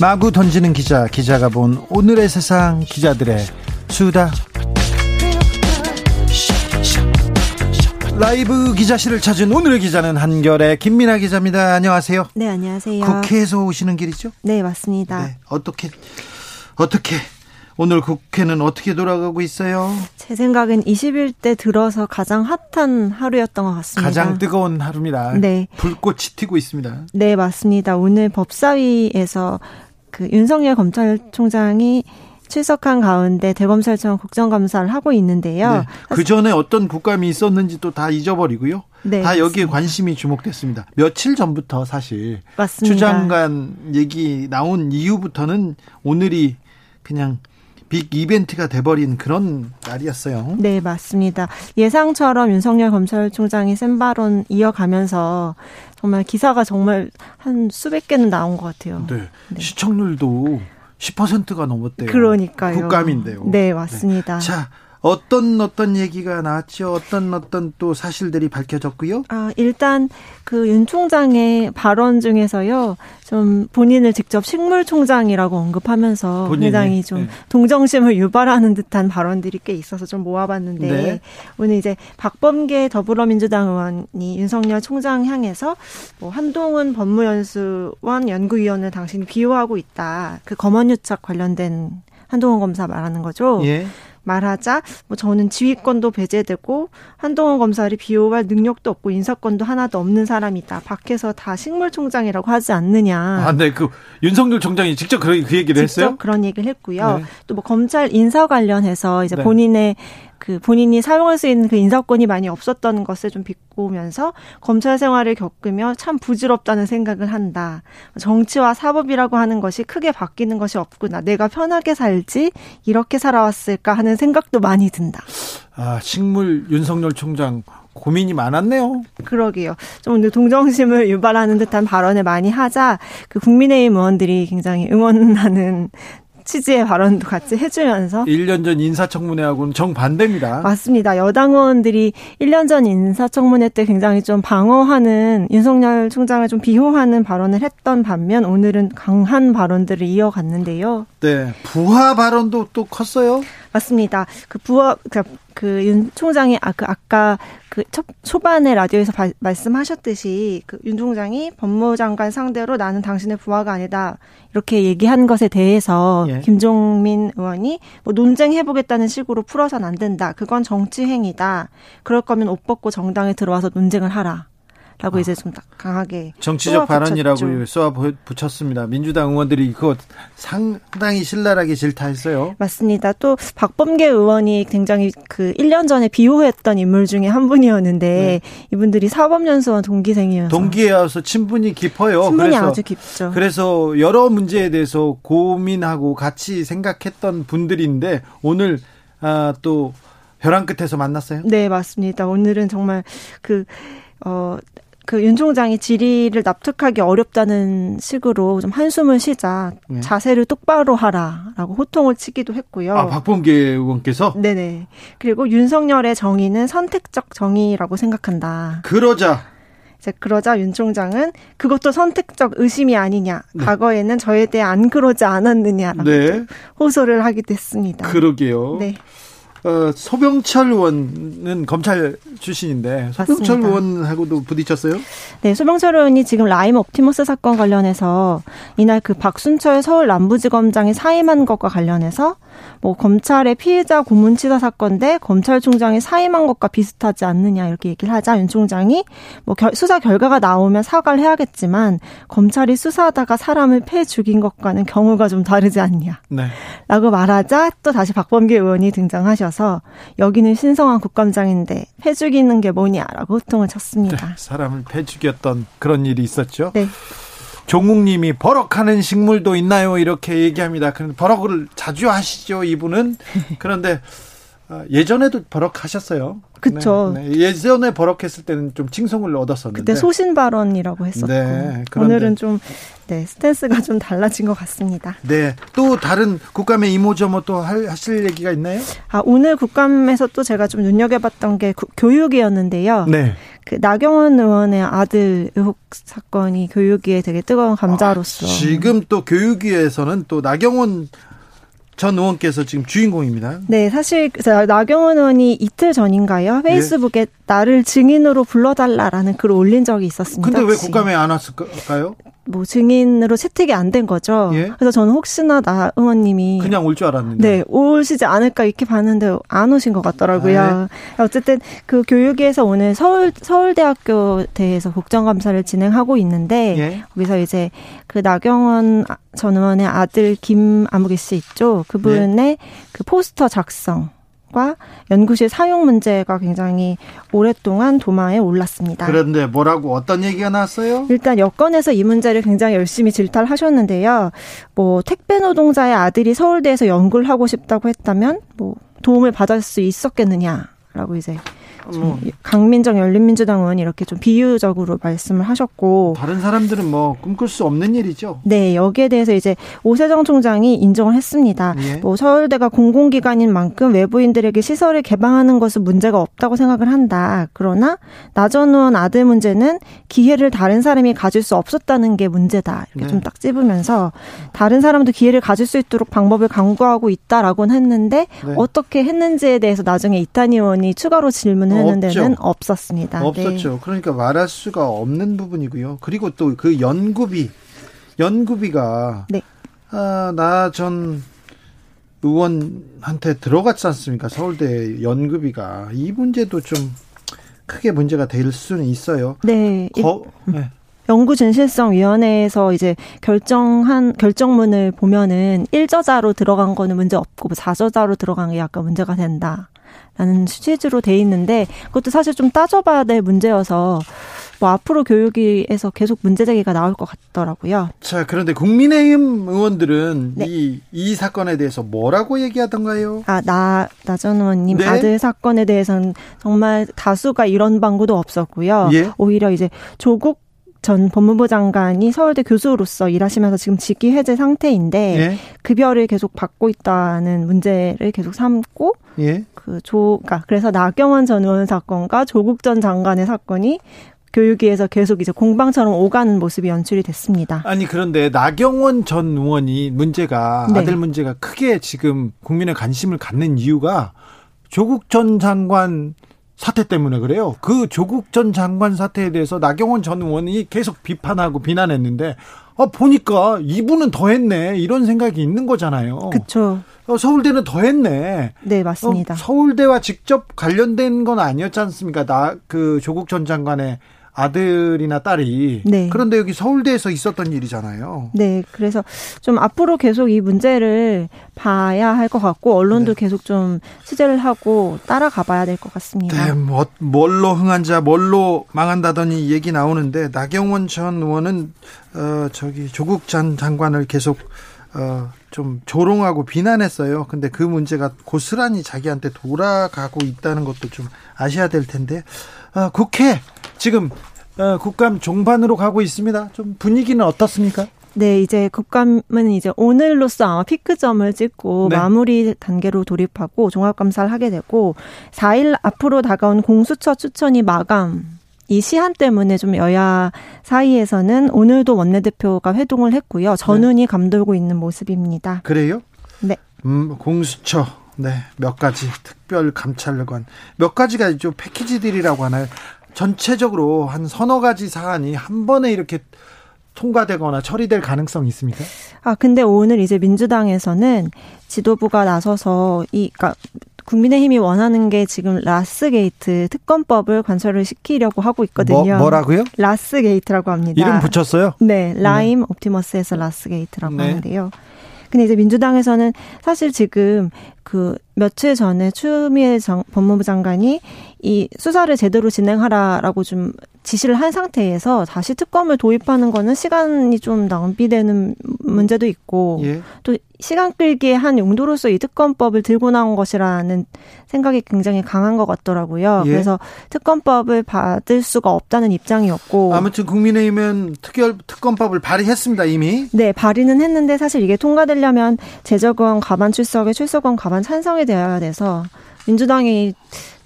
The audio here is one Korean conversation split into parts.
마구 던지는 기자, 기자가 본 오늘의 세상 기자들의 수다. 라이브 기자실을 찾은 오늘의 기자는 한결의 김민아 기자입니다. 안녕하세요. 네, 안녕하세요. 국회에서 오시는 길이죠? 네, 맞습니다. 네, 어떻게 어떻게 오늘 국회는 어떻게 돌아가고 있어요? 제 생각엔 21대 들어서 가장 핫한 하루였던 것 같습니다. 가장 뜨거운 하루입니다. 네. 불꽃이 튀고 있습니다. 네, 맞습니다. 오늘 법사위에서 그 윤석열 검찰총장이 출석한 가운데 대검찰청 국정감사를 하고 있는데요. 네. 그 전에 어떤 국감이 있었는지도 다 잊어버리고요. 네, 다 여기에 관심이 주목됐습니다. 며칠 전부터 사실 맞습니다. 추장관 얘기 나온 이후부터는 오늘이 그냥 빅 이벤트가 돼버린 그런 날이었어요. 네, 맞습니다. 예상처럼 윤석열 검찰총장이 센 발언 이어가면서 정말 기사가 정말 한 수백 개는 나온 것 같아요. 네. 네. 시청률도 10%가 넘었대요. 그러니까요. 국감인데요. 네, 맞습니다. 네. 자, 어떤 어떤 얘기가 나왔죠? 어떤 어떤 또 사실들이 밝혀졌고요? 아, 일단 그 윤 총장의 발언 중에서요. 좀 본인을 직접 식물 총장이라고 언급하면서 본인이? 굉장히 좀 네. 동정심을 유발하는 듯한 발언들이 꽤 있어서 좀 모아봤는데 네. 오늘 이제 박범계 더불어민주당 의원이 윤석열 총장 향해서 뭐 한동훈 법무연수원 연구위원을 당신이 비호하고 있다. 그 검언유착 관련된 한동훈 검사 말하는 거죠. 예. 말하자 뭐 저는 지휘권도 배제되고 한동훈 검사를 비호할 능력도 없고 인사권도 하나도 없는 사람이다. 밖에서 다 식물총장이라고 하지 않느냐. 아, 네. 그 윤석열 총장이 직접 그, 그 얘기를 직접 했어요? 그런 얘기를 했고요. 네. 또뭐 검찰 인사 관련해서 이제 네. 본인의 그 본인이 사용할 수 있는 그 인사권이 많이 없었던 것을 좀 비꼬면서 검찰 생활을 겪으며 참 부질없다는 생각을 한다. 정치와 사법이라고 하는 것이 크게 바뀌는 것이 없구나. 내가 편하게 살지 이렇게 살아왔을까 하는 생각도 많이 든다. 아, 식물 윤석열 총장 고민이 많았네요. 그러게요. 좀 동정심을 유발하는 듯한 발언을 많이 하자 그 국민의힘 의원들이 굉장히 응원하는 취지의 발언도 같이 해주면서 1년 전 인사청문회하고는 정반대입니다. 맞습니다. 여당 의원들이 1년 전 인사청문회 때 굉장히 좀 방어하는 윤석열 총장을 좀 비호하는 발언을 했던 반면 오늘은 강한 발언들을 이어갔는데요. 네. 부하 발언도 또 컸어요? 맞습니다. 그 부하 그윤 그 총장이 아그 아까 그 첫, 초반에 라디오에서 바, 말씀하셨듯이 그 윤 총장이 법무장관 상대로 나는 당신의 부하가 아니다 이렇게 얘기한 것에 대해서 예. 김종민 의원이 뭐 논쟁해 보겠다는 식으로 풀어서는 안 된다. 그건 정치 행위다. 그럴 거면 옷 벗고 정당에 들어와서 논쟁을 하라. 라고 아. 이제 좀 강하게 정치적 발언이라고 쏘아 붙였습니다. 민주당 의원들이 그거 상당히 신랄하게 질타했어요. 맞습니다. 또 박범계 의원이 굉장히 그 1년 전에 비호했던 인물 중에 한 분이었는데 네. 이분들이 사법연수원 동기생이어서 동기여서 친분이 깊어요. 친분이 그래서, 아주 깊죠. 그래서 여러 문제에 대해서 고민하고 같이 생각했던 분들인데 오늘 아, 또 벼랑 끝에서 만났어요? 네, 맞습니다. 오늘은 정말 그 어, 그 윤 총장이 질의를 납득하기 어렵다는 식으로 좀 한숨을 쉬자 네. 자세를 똑바로 하라라고 호통을 치기도 했고요. 아 박범계 의원께서 네네 그리고 윤석열의 정의는 선택적 정의라고 생각한다. 그러자 이제 그러자 윤 총장은 그것도 선택적 의심이 아니냐. 네. 과거에는 저에 대해 안 그러지 않았느냐라고 네. 호소를 하기도 했습니다. 그러게요. 네. 어, 소병철 의원은 검찰 출신인데 소병철 맞습니다. 의원하고도 부딪혔어요? 네, 소병철 의원이 지금 라임 옵티머스 사건 관련해서 이날 그 박순철 서울 남부지검장이 사임한 것과 관련해서 뭐 검찰의 피해자 고문 치사 사건 대 검찰총장이 사임한 것과 비슷하지 않느냐 이렇게 얘기를 하자 윤 총장이 뭐 결, 수사 결과가 나오면 사과를 해야겠지만 검찰이 수사하다가 사람을 패 죽인 것과는 경우가 좀 다르지 않냐. 네. 라고 말하자 또 다시 박범계 의원이 등장하셔서 여기는 신성한 국감장인데 패 죽이는 게 뭐냐라고 호통을 쳤습니다. 네, 사람을 패 죽였던 그런 일이 있었죠. 네. 종국님이 버럭하는 식물도 있나요? 이렇게 얘기합니다. 그런데 버럭을 자주 하시죠, 이분은. 그런데 아, 예전에도 버럭하셨어요. 그렇죠. 네, 네. 예전에 버럭했을 때는 좀 칭송을 얻었었는데 그때 소신 발언이라고 했었고 네, 오늘은 좀 네, 스탠스가 좀 달라진 것 같습니다. 네. 또 다른 국감의 이모저모 또 하실 얘기가 있나요? 아, 오늘 국감에서 또 제가 좀 눈여겨봤던 게 구, 교육이었는데요. 네. 그 나경원 의원의 아들 의혹 사건이 교육위에 되게 뜨거운 감자로서 아, 지금 또 교육위에서는 또 나경원 전 의원께서 지금 주인공입니다. 네, 사실 나경원 의원이 이틀 전인가요? 페이스북에 예. 나를 증인으로 불러달라라는 글을 올린 적이 있었습니다. 근데 왜 국감에 안 왔을까요? 뭐 증인으로 채택이 안 된 거죠. 예? 그래서 저는 혹시나 나 의원님이 그냥 올 줄 알았는데 네 오시지 않을까 이렇게 봤는데 안 오신 것 같더라고요. 아, 예. 어쨌든 그 교육위에서 오늘 서울 서울대학교 대해서 국정감사를 진행하고 있는데 예? 거기서 이제 그 나경원 전 의원의 아들 김아무개 씨 있죠. 그분의 네. 그 포스터 작성 과 연구실 사용 문제가 굉장히 오랫동안 도마에 올랐습니다. 그런데 뭐라고 어떤 얘기가 나왔어요? 일단 여권에서 이 문제를 굉장히 열심히 질타하셨는데요. 뭐 택배 노동자의 아들이 서울대에서 연구를 하고 싶다고 했다면 뭐 도움을 받을 수 있었겠느냐라고 이제 뭐 강민정 열린민주당 의원이 이렇게 좀 비유적으로 말씀을 하셨고 다른 사람들은 뭐 꿈꿀 수 없는 일이죠. 네, 여기에 대해서 이제 오세정 총장이 인정을 했습니다. 예. 뭐 서울대가 공공기관인 만큼 외부인들에게 시설을 개방하는 것은 문제가 없다고 생각을 한다. 그러나 나전 의원 아들 문제는 기회를 다른 사람이 가질 수 없었다는 게 문제다. 이렇게 네. 좀딱 찝으면서 다른 사람도 기회를 가질 수 있도록 방법을 강구하고 있다라고는 했는데 네. 어떻게 했는지에 대해서 나중에 이탄희 의원이 추가로 질문을 하는 데는 없었습니다. 없었죠. 네. 그러니까 말할 수가 없는 부분이고요. 그리고 또 그 연구비, 연구비가 네. 아, 나 전 의원한테 들어갔지 않습니까? 서울대 연구비가 이 문제도 좀 크게 문제가 될 수는 있어요. 네. 거, 네. 연구진실성위원회에서 이제 결정한 결정문을 보면은 1저자로 들어간 거는 문제 없고 4저자로 뭐 들어간 게 약간 문제가 된다. 라는 취지로 돼 있는데 그것도 사실 좀 따져봐야 될 문제여서 뭐 앞으로 교육위에서 계속 문제 제기가 나올 것 같더라고요. 자, 그런데 국민의힘 의원들은 네. 이, 이 사건에 대해서 뭐라고 얘기하던가요? 아, 나, 나전 의원님 네. 아들 사건에 대해서는 정말 다수가 이런 방구도 없었고요. 예? 오히려 이제 조국 전 법무부 장관이 서울대 교수로서 일하시면서 지금 직위 해제 상태인데 예? 급여를 계속 받고 있다는 문제를 계속 삼고 예? 그 조, 그러니까 그래서 나경원 전 의원 사건과 조국 전 장관의 사건이 교육위에서 계속 이제 공방처럼 오가는 모습이 연출이 됐습니다. 아니 그런데 나경원 전 의원이 문제가 네. 아들 문제가 크게 지금 국민의 관심을 갖는 이유가 조국 전 장관 사태 때문에 그래요. 그 조국 전 장관 사태에 대해서 나경원 전 의원이 계속 비판하고 비난했는데 아 보니까 이분은 더 했네 이런 생각이 있는 거잖아요. 그렇죠. 어, 서울대는 더 했네. 네, 맞습니다. 어, 서울대와 직접 관련된 건 아니었지 않습니까? 나 그 조국 전 장관의 아들이나 딸이 네. 그런데 여기 서울대에서 있었던 일이잖아요. 네, 그래서 좀 앞으로 계속 이 문제를 봐야 할 것 같고 언론도 네. 계속 좀 취재를 하고 따라가 봐야 될 것 같습니다. 네, 뭐, 뭘로 흥한 자, 뭘로 망한다더니 얘기 나오는데 나경원 전 의원은 어 저기 조국 전 장관을 계속 어 좀 조롱하고 비난했어요. 근데 그 문제가 고스란히 자기한테 돌아가고 있다는 것도 좀 아셔야 될 텐데 어, 국회 지금 어, 국감 종반으로 가고 있습니다. 좀 분위기는 어떻습니까? 네, 이제 국감은 이제 오늘로써 아마 피크점을 찍고 네. 마무리 단계로 돌입하고 종합감사를 하게 되고 4일 앞으로 다가온 공수처 추천이 마감 이 시한 때문에 좀 여야 사이에서는 오늘도 원내대표가 회동을 했고요. 전운이 네. 감돌고 있는 모습입니다. 그래요? 네. 음, 공수처. 네, 몇 가지 특별 감찰관 몇 가지가 좀 패키지들이라고 하나요? 전체적으로 한 서너 가지 사안이 한 번에 이렇게 통과되거나 처리될 가능성이 있습니까? 아, 근데 오늘 이제 민주당에서는 지도부가 나서서 이, 그니까 국민의힘이 원하는 게 지금 라스게이트 특검법을 관철을 시키려고 하고 있거든요. 뭐, 라고요 라스게이트라고 합니다. 이름 붙였어요? 네, 라임 네. 옵티머스에서 라스게이트라고 네. 하는데요. 근데 이제 민주당에서는 사실 지금 그 며칠 전에 추미애 장, 법무부 장관이 이 수사를 제대로 진행하라라고 좀 지시를 한 상태에서 다시 특검을 도입하는 거는 시간이 좀 낭비되는 문제도 있고 예. 또 시간 끌기의 한 용도로서 이 특검법을 들고 나온 것이라는 생각이 굉장히 강한 것 같더라고요. 예. 그래서 특검법을 받을 수가 없다는 입장이었고 아무튼 국민의힘은 특별 특검법을 발의했습니다 이미. 네, 발의는 했는데 사실 이게 통과되려면 재적원 과반 출석에 출석원 과반 찬성이 되어야 돼서 민주당이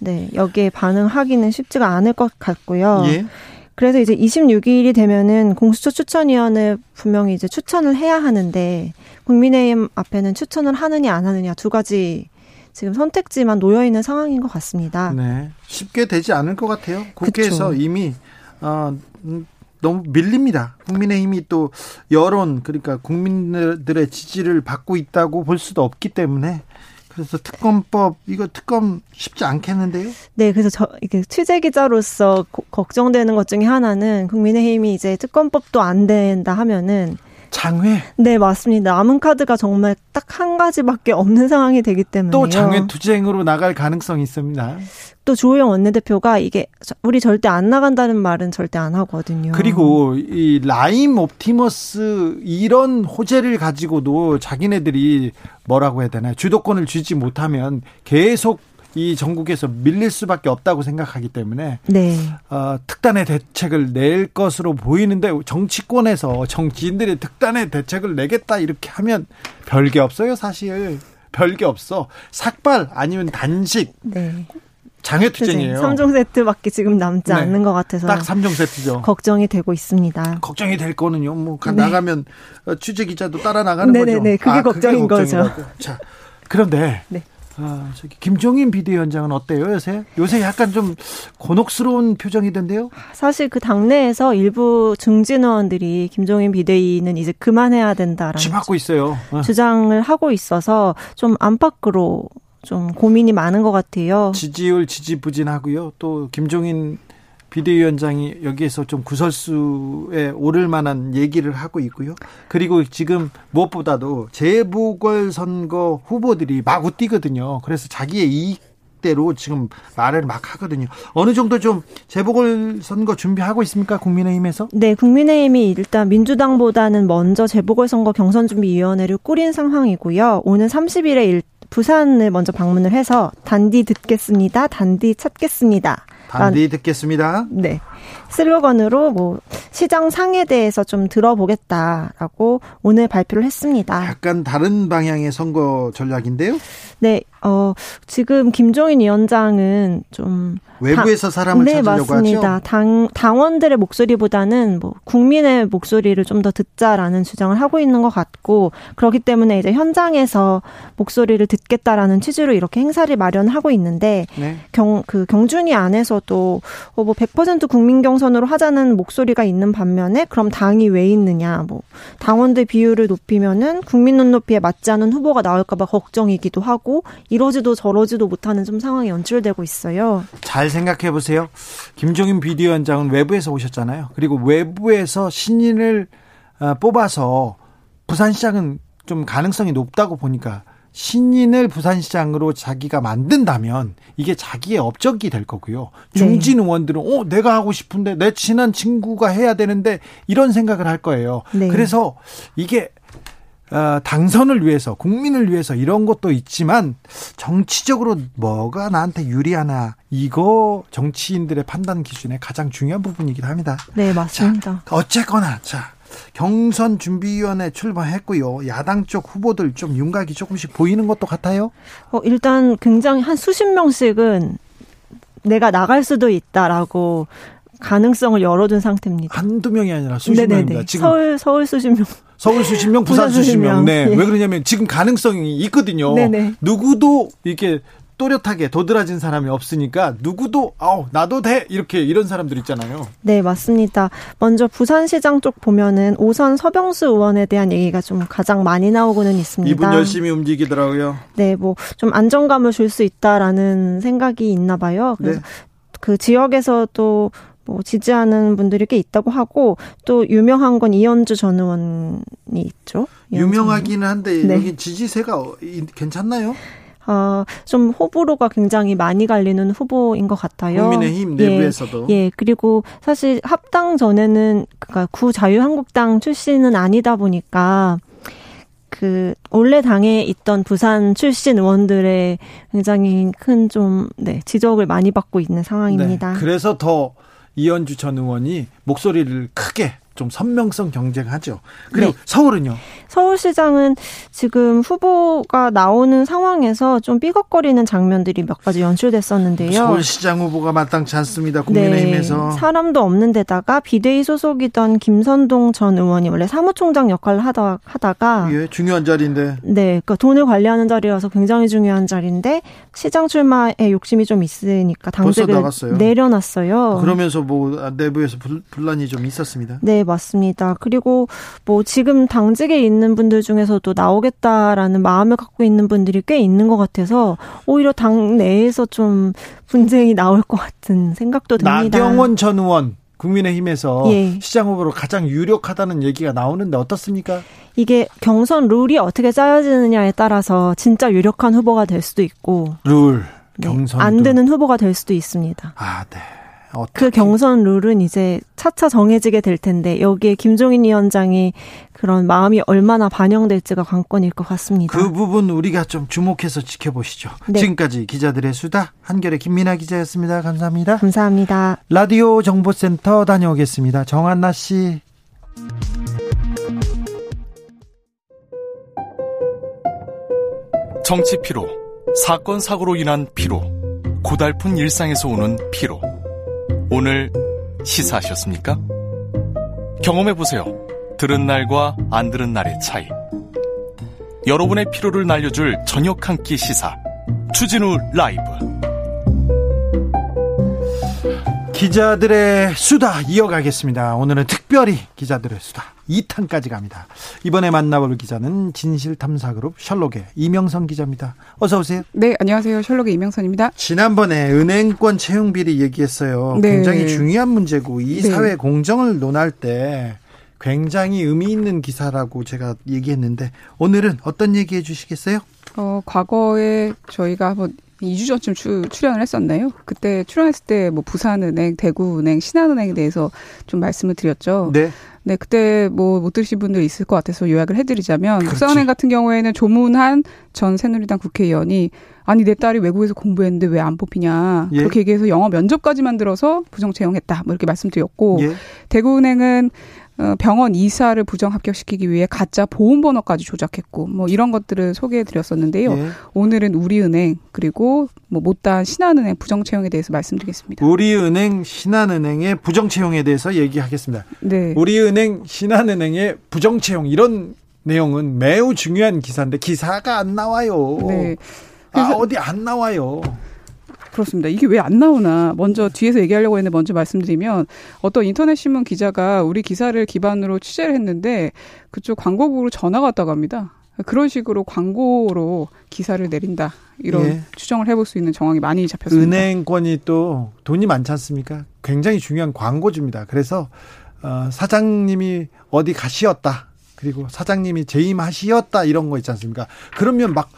네 여기에 반응하기는 쉽지가 않을 것 같고요. 예. 그래서 이제 26일이 되면은 공수처 추천위원회 분명히 이제 추천을 해야 하는데 국민의힘 앞에는 추천을 하느냐 안 하느냐 두 가지 지금 선택지만 놓여 있는 상황인 것 같습니다. 네, 쉽게 되지 않을 것 같아요. 국회에서 그쵸. 이미 어, 음, 너무 밀립니다. 국민의힘이 또 여론 그러니까 국민들의 지지를 받고 있다고 볼 수도 없기 때문에 그래서 특검법 이거 특검 쉽지 않겠는데요? 네, 그래서 저 이게 취재 기자로서 걱정되는 것 중에 하나는 국민의힘이 이제 특검법도 안 된다 하면은 장외? 네, 맞습니다. 남은 카드가 정말 딱 한 가지밖에 없는 상황이 되기 때문에 또 장외 투쟁으로 나갈 가능성이 있습니다. 또 조호영 원내대표가 이게 우리 절대 안 나간다는 말은 절대 안 하거든요. 그리고 이 라임 옵티머스 이런 호재를 가지고도 자기네들이 뭐라고 해야 되나요? 주도권을 쥐지 못하면 계속 이 전국에서 밀릴 수밖에 없다고 생각하기 때문에 네. 어, 특단의 대책을 낼 것으로 보이는데 정치권에서 정치인들이 특단의 대책을 내겠다 이렇게 하면 별게 없어요 사실 별게 없어 삭발 아니면 단식 네. 장애투쟁이에요. 3종 세트밖에 지금 남지 네. 않는 것 같아서 딱 3종 세트죠. 걱정이 되고 있습니다. 걱정이 될 거는요. 뭐 네. 나가면 취재 기자도 따라 나가는 네네네. 거죠. 그게 아, 걱정인 그게 거죠. 자, 그런데 네. 아, 저기 김종인 비대위원장은 어때요 요새? 요새 약간 좀 곤혹스러운 표정이던데요? 사실 그 당내에서 일부 중진 의원들이 김종인 비대위는 이제 그만해야 된다라는 집하고 있어요. 어. 주장을 하고 있어서 좀 안팎으로 좀 고민이 많은 것 같아요. 지지율 지지부진하고요. 또 김종인 비대위원장이 여기에서 좀 구설수에 오를 만한 얘기를 하고 있고요. 그리고 지금 무엇보다도 재보궐 선거 후보들이 마구 뛰거든요. 그래서 자기의 이익 대로 지금 말을 막 하거든요. 어느 정도 좀 재보궐 선거 준비하고 있습니까? 국민의힘에서? 네, 국민의힘이 일단 민주당보다는 먼저 재보궐 선거 경선 준비 위원회를 꾸린 상황이고요. 오는 30일에 일, 부산을 먼저 방문을 해서 단디 듣겠습니다. 단디 찾겠습니다. 단디 듣겠습니다. 네. 슬로건으로 뭐 시장 상에 대해서 좀 들어보겠다라고 오늘 발표를 했습니다. 약간 다른 방향의 선거 전략인데요? 네. 어, 지금 김종인 위원장은 좀 외부에서 사람을 네, 찾으려고 맞습니다. 하죠. 당 당원들의 목소리보다는 뭐 국민의 목소리를 좀 더 듣자라는 주장을 하고 있는 것 같고 그렇기 때문에 이제 현장에서 목소리를 듣겠다라는 취지로 이렇게 행사를 마련하고 있는데 네. 경그 경준이 안에서도 어 뭐100% 국민 경선으로 하자는 목소리가 있는 반면에 그럼 당이 왜 있느냐 뭐 당원들 비율을 높이면은 국민 눈높이에 맞지 않은 후보가 나올까봐 걱정이기도 하고 이러지도 저러지도 못하는 좀 상황이 연출되고 있어요. 잘 생각해 보세요. 김종인 비대위원장은 외부에서 오셨잖아요. 그리고 외부에서 신인을 어, 뽑아서 부산시장은 좀 가능성이 높다고 보니까 신인을 부산시장으로 자기가 만든다면 이게 자기의 업적이 될 거고요. 중진 네. 의원들은 어 내가 하고 싶은데 내 친한 친구가 해야 되는데 이런 생각을 할 거예요. 네. 그래서 이게 어, 당선을 위해서 국민을 위해서 이런 것도 있지만 정치적으로 뭐가 나한테 유리하나 이거 정치인들의 판단 기준의 가장 중요한 부분이기도 합니다. 네 맞습니다. 자, 어쨌거나 자 경선 준비위원회 출범했고요. 야당 쪽 후보들 좀 윤곽이 조금씩 보이는 것도 같아요. 어, 일단 굉장히 한 수십 명씩은 내가 나갈 수도 있다라고 가능성을 열어둔 상태입니다. 한두 명이 아니라 수십 네네네. 명입니다. 지금 서울 서울 수십 명. 서울 수십 명, 부산 수십 명. 네. 예. 왜 그러냐면 지금 가능성이 있거든요. 네네. 누구도 이렇게 또렷하게 도드라진 사람이 없으니까 누구도 아우 나도 돼 이렇게 이런 사람들 있잖아요. 네 맞습니다. 먼저 부산시장 쪽 보면은 오선 서병수 의원에 대한 얘기가 좀 가장 많이 나오고는 있습니다. 이분 열심히 움직이더라고요. 네, 뭐 좀 안정감을 줄 수 있다라는 생각이 있나 봐요. 그래서 네. 그 지역에서도 뭐 지지하는 분들이 꽤 있다고 하고 또 유명한 건 이현주 전 의원이 있죠. 유명하기는 한데 네. 여기 지지세가 괜찮나요? 어, 좀 호불호가 굉장히 많이 갈리는 후보인 것 같아요. 국민의힘 내부에서도. 예, 예. 그리고 사실 합당 전에는 그니까 구 자유한국당 출신은 아니다 보니까 그 원래 당에 있던 부산 출신 의원들의 굉장히 큰 좀 네, 지적을 많이 받고 있는 상황입니다. 네, 그래서 더 이현주 전 의원이 목소리를 크게 좀 선명성 경쟁하죠. 그리고 네. 서울은요? 서울시장은 지금 후보가 나오는 상황에서 좀 삐걱거리는 장면들이 몇 가지 연출됐었는데요. 서울시장 후보가 마땅치 않습니다. 국민의힘에서. 네, 사람도 없는 데다가 비대위 소속이던 김선동 전 의원이 원래 사무총장 역할을 하다, 하다가 예, 중요한 자리인데. 네, 그러니까 돈을 관리하는 자리라서 굉장히 중요한 자리인데 시장 출마에 욕심이 좀 있으니까 당직을 내려놨어요. 그러면서 뭐 내부에서 분란이 좀 있었습니다. 네, 맞습니다. 그리고 뭐 지금 당직에 있는 분들 중에서도 나오겠다라는 마음을 갖고 있는 분들이 꽤 있는 것 같아서 오히려 당 내에서 좀 분쟁이 나올 것 같은 생각도 듭니다. 나경원 전 의원 국민의힘에서 예. 시장 후보로 가장 유력하다는 얘기가 나오는데 어떻습니까? 이게 경선 룰이 어떻게 짜여지느냐에 따라서 진짜 유력한 후보가 될 수도 있고 룰 경선 네, 안 되는 후보가 될 수도 있습니다. 아, 네. 그 경선 룰은 이제 차차 정해지게 될 텐데 여기에 김종인 위원장이 그런 마음이 얼마나 반영될지가 관건일 것 같습니다. 그 부분 우리가 좀 주목해서 지켜보시죠. 네. 지금까지 기자들의 수다 한결의 김민아 기자였습니다. 감사합니다. 감사합니다. 라디오 정보센터 다녀오겠습니다. 정한나 씨. 정치 피로, 사건 사고로 인한 피로, 고달픈 일상에서 오는 피로. 오늘 시사하셨습니까? 경험해보세요. 들은 날과 안 들은 날의 차이. 여러분의 피로를 날려줄 저녁 한 끼 시사. 추진우 라이브. 기자들의 수다 이어가겠습니다. 오늘은 특별히 기자들의 수다 2탄까지 갑니다. 이번에 만나볼 기자는 진실탐사그룹 셜록의 이명선 기자입니다. 어서 오세요. 네, 안녕하세요. 셜록의 이명선입니다. 지난번에 은행권 채용 비리 얘기했어요. 네. 굉장히 중요한 문제고 이 네. 사회 공정을 논할 때 굉장히 의미 있는 기사라고 제가 얘기했는데 오늘은 어떤 얘기 해 주시겠어요? 어, 과거에 저희가 한번 2주 전쯤 출, 출연을 했었나요? 그때 출연했을 때 뭐 부산은행, 대구은행, 신한은행에 대해서 좀 말씀을 드렸죠. 네. 네, 그때 뭐 못 들으신 분들 있을 것 같아서 요약을 해드리자면 그렇지. 국산은행 같은 경우에는 조문한 전 새누리당 국회의원이 아니 내 딸이 외국에서 공부했는데 왜 안 뽑히냐 예. 그렇게 얘기해서 영어 면접까지 만들어서 부정 채용했다 뭐 이렇게 말씀드렸고 예. 대구은행은 어, 병원 이사를 부정 합격시키기 위해 가짜 보험번호까지 조작했고 뭐 이런 것들을 소개해 드렸었는데요. 예. 오늘은 우리은행 그리고 뭐 못다한 신한은행 부정 채용에 대해서 말씀드리겠습니다. 우리은행 신한은행의 부정 채용에 대해서 얘기하겠습니다. 네. 우리은행 신한은행의 부정 채용 이런 내용은 매우 중요한 기사인데 기사가 안 나와요. 네. 아, 어디 안 나와요. 그렇습니다. 이게 왜 안 나오나 먼저 뒤에서 얘기하려고 했는데 먼저 말씀드리면 어떤 인터넷 신문 기자가 우리 기사를 기반으로 취재를 했는데 그쪽 광고국으로 전화가 왔다고 합니다. 그런 식으로 광고로 기사를 내린다 이런 예. 추정을 해볼 수 있는 정황이 많이 잡혔습니다. 은행권이 또 돈이 많지 않습니까? 굉장히 중요한 광고주입니다. 그래서 어, 사장님이 어디 가시었다 그리고 사장님이 재임하시었다 이런 거 있지 않습니까? 그러면 막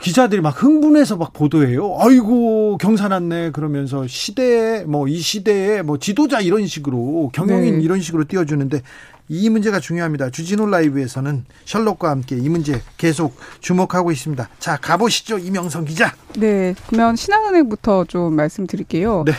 기자들이 막 흥분해서 막 보도해요. 아이고 경사 났네 그러면서 시대에 뭐 이 시대에 뭐 지도자 이런 식으로 경영인 네. 이런 식으로 띄워주는데 이 문제가 중요합니다. 주진우 라이브에서는 셜록과 함께 이 문제 계속 주목하고 있습니다. 자 가보시죠 이명성 기자. 네, 그러면 신한은행부터 좀 말씀드릴게요. 네.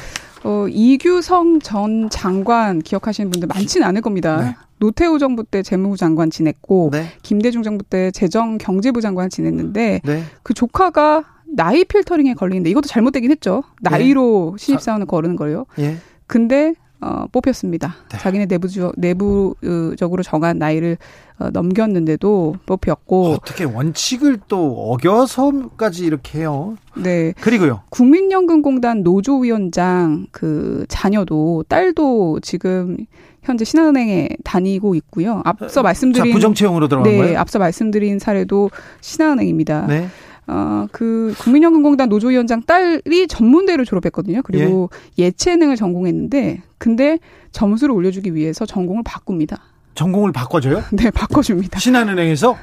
어, 이규성 전 장관 기억하시는 분들 많지는 않을 겁니다. 네. 노태우 정부 때 재무부 장관 지냈고 네. 김대중 정부 때 재정 경제부 장관 지냈는데 네. 그 조카가 나이 필터링에 걸리는데 이것도 잘못되긴 했죠. 나이로 네. 신입사원을 거르는 거예요. 예. 근데 어, 뽑혔습니다. 네. 자기네 내부적, 내부적으로 정한 나이를 어, 넘겼는데도 뽑혔고. 어떻게 원칙을 또 어겨서까지 이렇게 해요? 네. 그리고요. 국민연금공단 노조위원장 그 자녀도 딸도 지금 현재 신한은행에 다니고 있고요. 앞서 말씀드린. 자, 부정채용으로 들어간 네, 거예요? 앞서 말씀드린 사례도 신한은행입니다. 네. 어, 그 국민연금공단 노조위원장 딸이 전문대를 졸업했거든요. 그리고 예. 체능을 전공했는데 근데 점수를 올려주기 위해서 전공을 바꿉니다. 전공을 바꿔줘요? 네, 바꿔줍니다. 신한은행에서?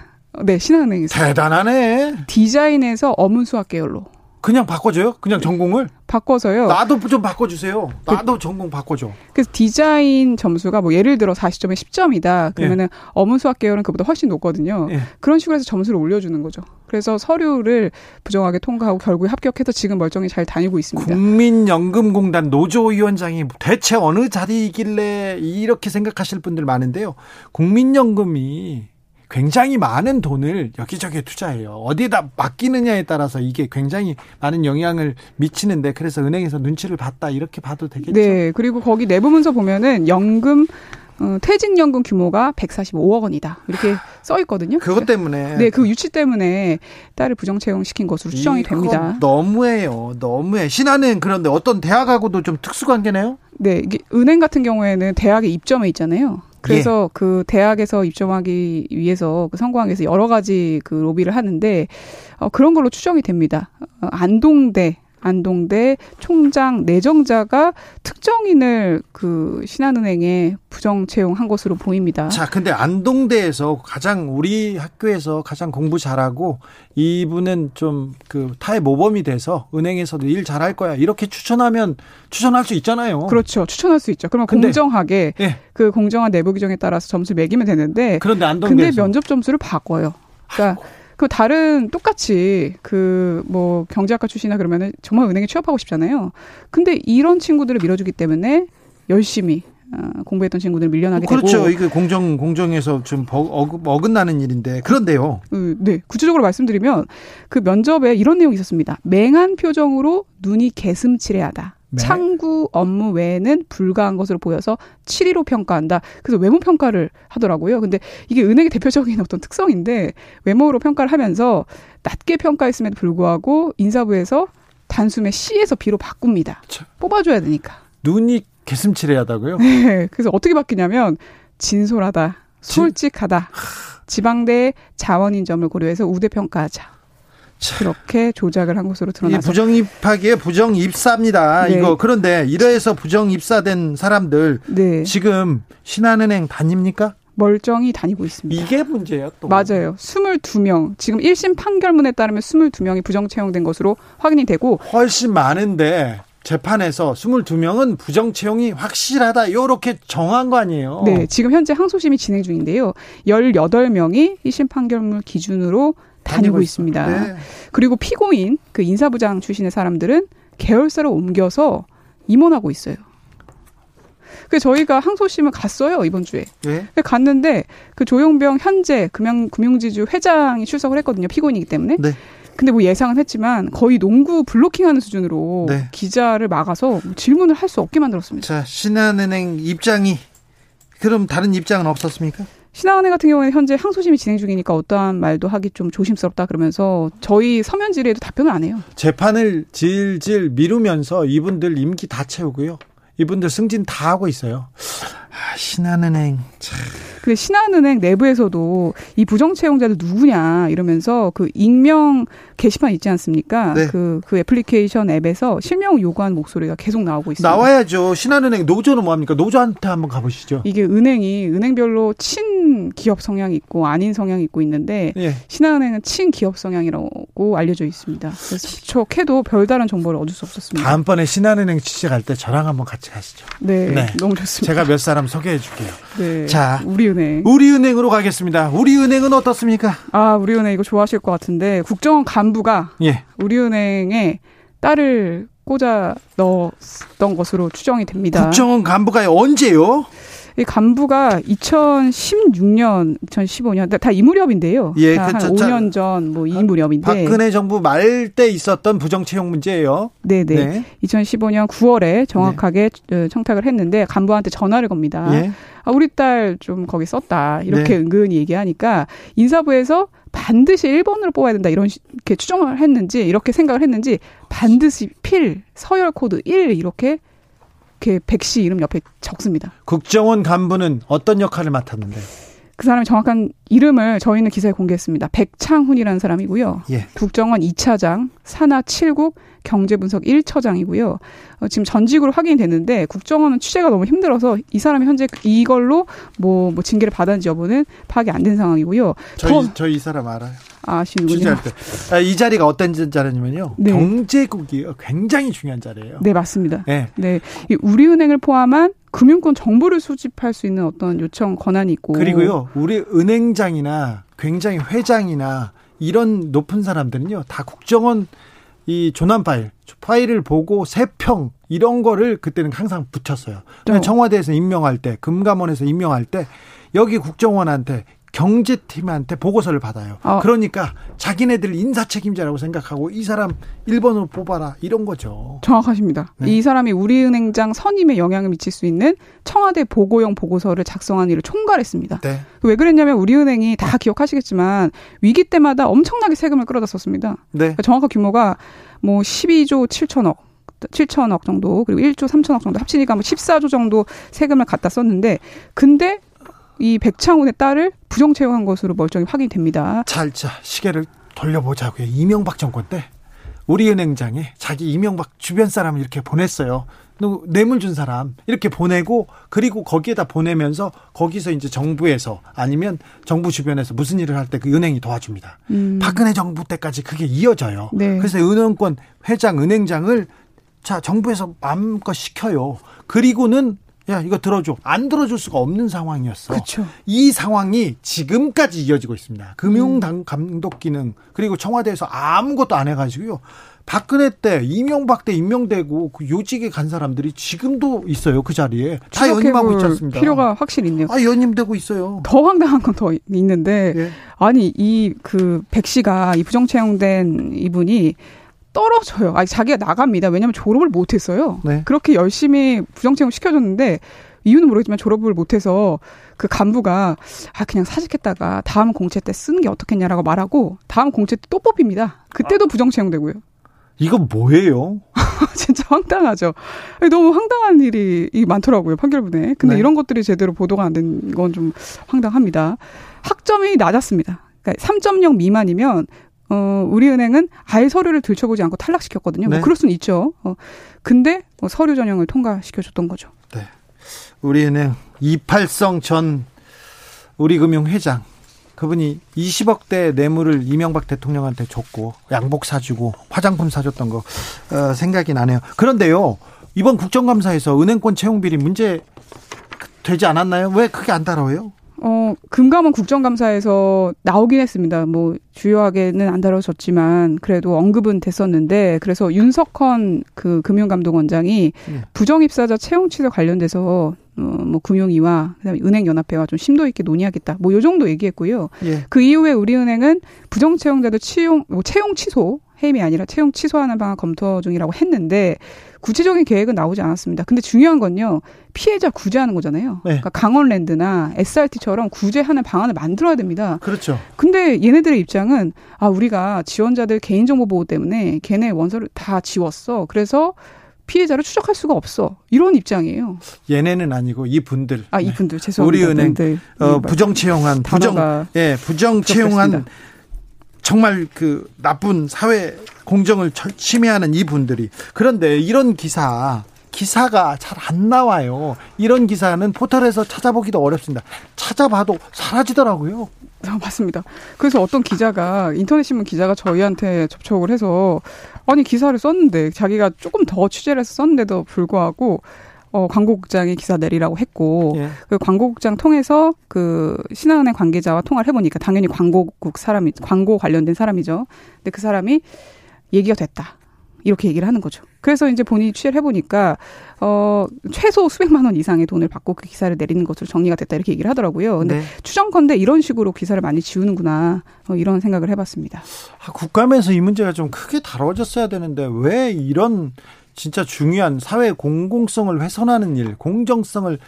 네, 신한은행에서. 대단하네. 디자인에서 어문수학 계열로. 그냥 바꿔줘요? 그냥 전공을? 바꿔서요. 나도 좀 바꿔주세요. 나도 그, 전공 바꿔줘. 그래서 디자인 점수가 뭐 예를 들어 40점에 10점이다. 그러면은 예. 어문수학 계열은 그보다 훨씬 높거든요. 예. 그런 식으로 해서 점수를 올려주는 거죠. 그래서 서류를 부정하게 통과하고 결국에 합격해서 지금 멀쩡히 잘 다니고 있습니다. 국민연금공단 노조위원장이 대체 어느 자리이길래 이렇게 생각하실 분들 많은데요. 국민연금이 굉장히 많은 돈을 여기저기에 투자해요. 어디에다 맡기느냐에 따라서 이게 굉장히 많은 영향을 미치는데 그래서 은행에서 눈치를 봤다 이렇게 봐도 되겠죠. 네. 그리고 거기 내부 문서 보면은 연금 어, 퇴직연금 규모가 145억 원이다. 이렇게 써 있거든요. 그것 때문에. 네, 그 유치 때문에 딸을 부정 채용 시킨 것으로 추정이 됩니다. 너무해요. 너무해. 신한은 그런데 어떤 대학하고도 좀 특수관계네요? 네, 이게 은행 같은 경우에는 대학에 입점해 있잖아요. 그래서 예. 그 대학에서 입점하기 위해서 그 성공하기 위해서 여러 가지 그 로비를 하는데 어, 그런 걸로 추정이 됩니다. 어, 안동대 안동대 총장 내정자가 특정인을 그 신한은행에 부정 채용한 것으로 보입니다. 자, 근데 안동대에서 가장 우리 학교에서 가장 공부 잘하고 이분은 좀 그 타의 모범이 돼서 은행에서도 일 잘할 거야. 이렇게 추천하면 추천할 수 있잖아요. 그렇죠. 추천할 수 있죠. 그러면 근데, 공정하게 예. 그 공정한 내부 규정에 따라서 점수 매기면 되는데 그런데 안동대에서 근데 면접 점수를 바꿔요. 그러니까 아이고. 그 다른 똑같이 그 뭐 경제학과 출신이나 그러면은 정말 은행에 취업하고 싶잖아요. 근데 이런 친구들을 밀어주기 때문에 열심히 어, 공부했던 친구들 밀려나게 그렇죠. 되고 그렇죠. 이게 공정 공정에서 좀 어긋나는 일인데 그런데요. 음, 네, 구체적으로 말씀드리면 그 면접에 이런 내용이 있었습니다. 맹한 표정으로 눈이 개슴츠레하다. 네. 창구 업무 외에는 불가한 것으로 보여서 7위로 평가한다. 그래서 외모 평가를 하더라고요. 근데 이게 은행의 대표적인 어떤 특성인데 외모로 평가를 하면서 낮게 평가했음에도 불구하고 인사부에서 단숨에 C에서 B로 바꿉니다. 참. 뽑아줘야 되니까. 눈이 개슴츠레하다고요? 네. 그래서 어떻게 바뀌냐면 진솔하다, 솔직하다, 지방대 자원인 점을 고려해서 우대 평가하자. 그렇게 조작을 한 것으로 드러나서 부정 입학이에요. 부정 입사입니다. 네. 이거 그런데 이래서 부정 입사된 사람들 네. 지금 신한은행 다닙니까? 멀쩡히 다니고 있습니다. 이게 문제예요, 또. 맞아요. 22명. 지금 1심 판결문에 따르면 22명이 부정 채용된 것으로 확인이 되고 훨씬 많은데 재판에서 22명은 부정 채용이 확실하다. 요렇게 정한 거 아니에요. 네, 지금 현재 항소심이 진행 중인데요. 18명이 1심 판결문 기준으로 다니고 있습니다. 네. 그리고 피고인 그 인사부장 출신의 사람들은 계열사로 옮겨서 임원하고 있어요. 그 저희가 항소심을 갔어요 이번 주에. 네? 갔는데 그 조용병 현재 금융 금융지주 회장이 출석을 했거든요 피고인이기 때문에. 네. 근데 뭐 예상은 했지만 거의 농구 블로킹하는 수준으로 네. 기자를 막아서 뭐 질문을 할 수 없게 만들었습니다. 자 신한은행 입장이 그럼 다른 입장은 없었습니까? 신한은행 같은 경우에는 현재 항소심이 진행 중이니까 어떠한 말도 하기 좀 조심스럽다 그러면서 저희 서면 질의에도 답변을 안 해요. 재판을 질질 미루면서 이분들 임기 다 채우고요. 이분들 승진 다 하고 있어요. 아, 신한은행 참. 근데 신한은행 내부에서도 이 부정 채용자들 누구냐 이러면서 그 익명 게시판 있지 않습니까? 네. 그, 그 애플리케이션 앱에서 실명 요구하는 목소리가 계속 나오고 있습니다. 나와야죠. 신한은행 노조는 뭐합니까? 노조한테 한번 가보시죠. 이게 은행이 은행별로 친 기업 성향이 있고 아닌 성향이 있고 있는데 예. 신한은행은 친 기업 성향이라고 알려져 있습니다. 그래서 접촉해도 별다른 정보를 얻을 수 없었습니다. 다음번에 신한은행 취재할 때 저랑 한번 같이 가시죠. 네, 네. 너무 좋습니다. 제가 몇 사람 소개해 줄게요. 네. 자, 우리 우리은행. 우리은행으로 가겠습니다. 우리은행은 어떻습니까? 아, 우리은행 이거 좋아하실 것 같은데 국정원 간부가 예. 우리은행에 딸을 꽂아 넣었던 것으로 추정이 됩니다. 국정원 간부가 언제요? 이 간부가 2016년, 2015년 다 이 무렵인데요. 예, 한 그쵸, 5년 전 뭐 이 무렵인데. 박근혜 정부 말 때 있었던 부정 채용 문제예요. 네네. 네. 2015년 9월에 정확하게 네. 청탁을 했는데 간부한테 전화를 겁니다. 예. 아, 우리 딸 좀 거기 썼다 이렇게 네. 은근히 얘기하니까 인사부에서 반드시 1번으로 뽑아야 된다 이런 이렇게 추정을 했는지 이렇게 생각을 했는지 반드시 필 서열 코드 1 이렇게 이렇게 백 씨 이름 옆에 적습니다. 국정원 간부는 어떤 역할을 맡았는데? 그 사람의 정확한 이름을 저희는 기사에 공개했습니다. 백창훈이라는 사람이고요. 예. 국정원 2차장, 산하 7국 경제분석 1처장이고요. 어, 지금 전직으로 확인이 됐는데 국정원은 취재가 너무 힘들어서 이 사람이 현재 이걸로 뭐, 뭐 징계를 받았는지 여부는 파악이 안 된 상황이고요. 저희 저이 사람 알아요. 아시는군요. 아, 이 자리가 어떤 자리냐면요. 네. 경제국이 굉장히 중요한 자리예요. 네, 맞습니다. 네. 네. 이 우리은행을 포함한 금융권 정보를 수집할 수 있는 어떤 요청 권한이 있고 그리고요. 우리 은행장이나 굉장히 회장이나 이런 높은 사람들은요. 다 국정원 이 조난 파일, 파일을 보고 세평 이런 거를 그때는 항상 붙였어요. 어. 청와대에서 임명할 때, 금감원에서 임명할 때 여기 국정원한테 경제팀한테 보고서를 받아요. 어. 그러니까 자기네들 인사 책임자라고 생각하고 이 사람 1번으로 뽑아라 이런 거죠. 정확하십니다. 네. 이 사람이 우리은행장 선임에 영향을 미칠 수 있는 청와대 보고용 보고서를 작성한 일을 총괄했습니다. 네. 왜 그랬냐면 우리은행이 다 기억하시겠지만 위기 때마다 엄청나게 세금을 끌어다 썼습니다. 네. 그러니까 정확한 규모가 뭐 12조 7천억 7천억 정도 그리고 1조 3천억 정도 합치니까 뭐 14조 정도 세금을 갖다 썼는데 근데 이 백창훈의 딸을 부정 채용한 것으로 멀쩡히 확인됩니다. 자, 자 시계를 돌려보자고요. 이명박 정권 때 우리은행장에 자기 이명박 주변 사람을 이렇게 보냈어요. 뇌물 준 사람 이렇게 보내고 그리고 거기에다 보내면서 거기서 이제 정부에서 아니면 정부 주변에서 무슨 일을 할 때 그 은행이 도와줍니다. 음. 박근혜 정부 때까지 그게 이어져요. 네. 그래서 은행권 회장 은행장을 자 정부에서 마음껏 시켜요. 그리고는 야 이거 들어줘 안 들어줄 수가 없는 상황이었어. 그쵸. 이 상황이 지금까지 이어지고 있습니다. 금융 당 감독 기능 그리고 청와대에서 아무것도 안 해가지고요. 박근혜 때 이명박 때 임명되고 그 요직에 간 사람들이 지금도 있어요 그 자리에 다 연임하고 있지 않습니다. 필요가 확실히 있네요. 아 연임되고 있어요. 더 황당한 건 더 있는데 예. 아니 이 그 백 씨가 이 부정 채용된 이분이 떨어져요. 아니 자기가 나갑니다. 왜냐하면 졸업을 못했어요. 네. 그렇게 열심히 부정채용 시켜줬는데 이유는 모르겠지만 졸업을 못해서 그 간부가 아 그냥 사직했다가 다음 공채 때 쓰는 게 어떻겠냐라고 말하고 다음 공채 때 또 뽑힙니다. 그때도 아. 부정채용되고요. 이거 뭐예요? 진짜 황당하죠. 너무 황당한 일이 많더라고요 판결문에. 근데 네. 이런 것들이 제대로 보도가 안 된 건 좀 황당합니다. 학점이 낮았습니다. 그러니까 3.0 미만이면 어, 우리은행은 아예 서류를 들춰보지 않고 탈락시켰거든요. 뭐 네. 뭐 그럴 수는 있죠. 어, 근데 뭐 서류 전형을 통과시켜줬던 거죠. 네. 우리은행 이팔성 전 우리금융 회장 그분이 20억대 뇌물을 이명박 대통령한테 줬고 양복 사주고 화장품 사줬던 거 어, 생각이 나네요. 그런데요 이번 국정감사에서 은행권 채용 비리 문제 되지 않았나요? 왜 그게 안 따라와요? 어, 금감원 국정감사에서 나오긴 했습니다. 뭐, 주요하게는 안 다뤄졌지만, 그래도 언급은 됐었는데, 그래서 윤석헌 그 금융감독원장이 네. 부정입사자 채용 취소 관련돼서, 어, 뭐, 금융위와, 그 다음에 은행연합회와 좀 심도 있게 논의하겠다. 뭐, 요 정도 얘기했고요. 예. 그 이후에 우리은행은 부정채용자도 채용, 뭐, 채용 취소, 해임이 아니라 채용 취소하는 방안 검토 중이라고 했는데, 구체적인 계획은 나오지 않았습니다. 근데 중요한 건요. 피해자 구제하는 거잖아요. 네. 그러니까 강원랜드나 SRT처럼 구제하는 방안을 만들어야 됩니다. 그렇죠. 근데 얘네들의 입장은 아 우리가 지원자들 개인정보 보호 때문에 걔네 원서를 다 지웠어. 그래서 피해자를 추적할 수가 없어. 이런 입장이에요. 얘네는 아니고 이분들. 아, 이분들. 네. 죄송합니다. 우리은행 어, 부정 채용한 부정 예, 부정 채용한 정말 그 나쁜 사회 공정을 침해하는 이분들이 그런데 이런 기사 기사가 잘 안 나와요. 이런 기사는 포털에서 찾아보기도 어렵습니다. 찾아봐도 사라지더라고요. 아, 맞습니다. 그래서 어떤 기자가 인터넷 신문 기자가 저희한테 접촉을 해서 아니 기사를 썼는데 자기가 조금 더 취재를 해서 썼는데도 불구하고 어, 광고국장이 기사 내리라고 했고 예. 그 광고국장 통해서 그 신한은행 관계자와 통화를 해보니까 당연히 광고국 사람이 광고 관련된 사람이죠. 근데 그 사람이 얘기가 됐다. 이렇게 얘기를 하는 거죠. 그래서 이제 본인이 취재를 해보니까 어 최소 수백만 원 이상의 돈을 받고 그 기사를 내리는 것으로 정리가 됐다 이렇게 얘기를 하더라고요. 근데 네. 추정컨대 이런 식으로 기사를 많이 지우는구나 어, 이런 생각을 해봤습니다. 아, 국감에서 이 문제가 좀 크게 다뤄졌어야 되는데 왜 이런 진짜 중요한 사회 공공성을 훼손하는 일, 공정성을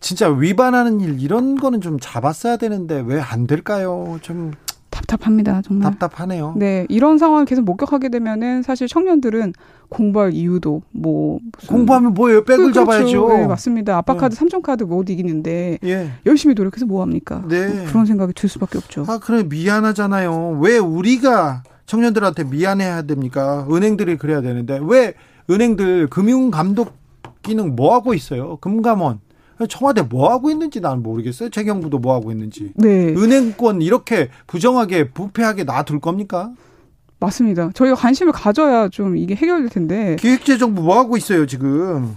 진짜 위반하는 일 이런 거는 좀 잡았어야 되는데 왜 안 될까요? 좀 답답합니다, 정말. 답답하네요. 네, 이런 상황을 계속 목격하게 되면은 사실 청년들은 공부할 이유도 뭐 공부하면 뭐예요? 백을 그, 그렇죠. 잡아야죠. 네, 맞습니다. 아빠 카드, 네. 삼촌 카드 못 이기는데 예. 열심히 노력해서 뭐 합니까? 네. 뭐 그런 생각이 들 수밖에 없죠. 아, 그래 미안하잖아요. 왜 우리가 청년들한테 미안해야 됩니까? 은행들이 그래야 되는데 왜 은행들 금융 감독 기능 뭐 하고 있어요? 금감원 청와대 뭐 하고 있는지 나는 모르겠어요. 재경부도 뭐 하고 있는지. 네. 은행권 이렇게 부정하게 부패하게 놔둘 겁니까? 맞습니다. 저희가 관심을 가져야 좀 이게 해결될 텐데. 기획재정부 뭐 하고 있어요 지금?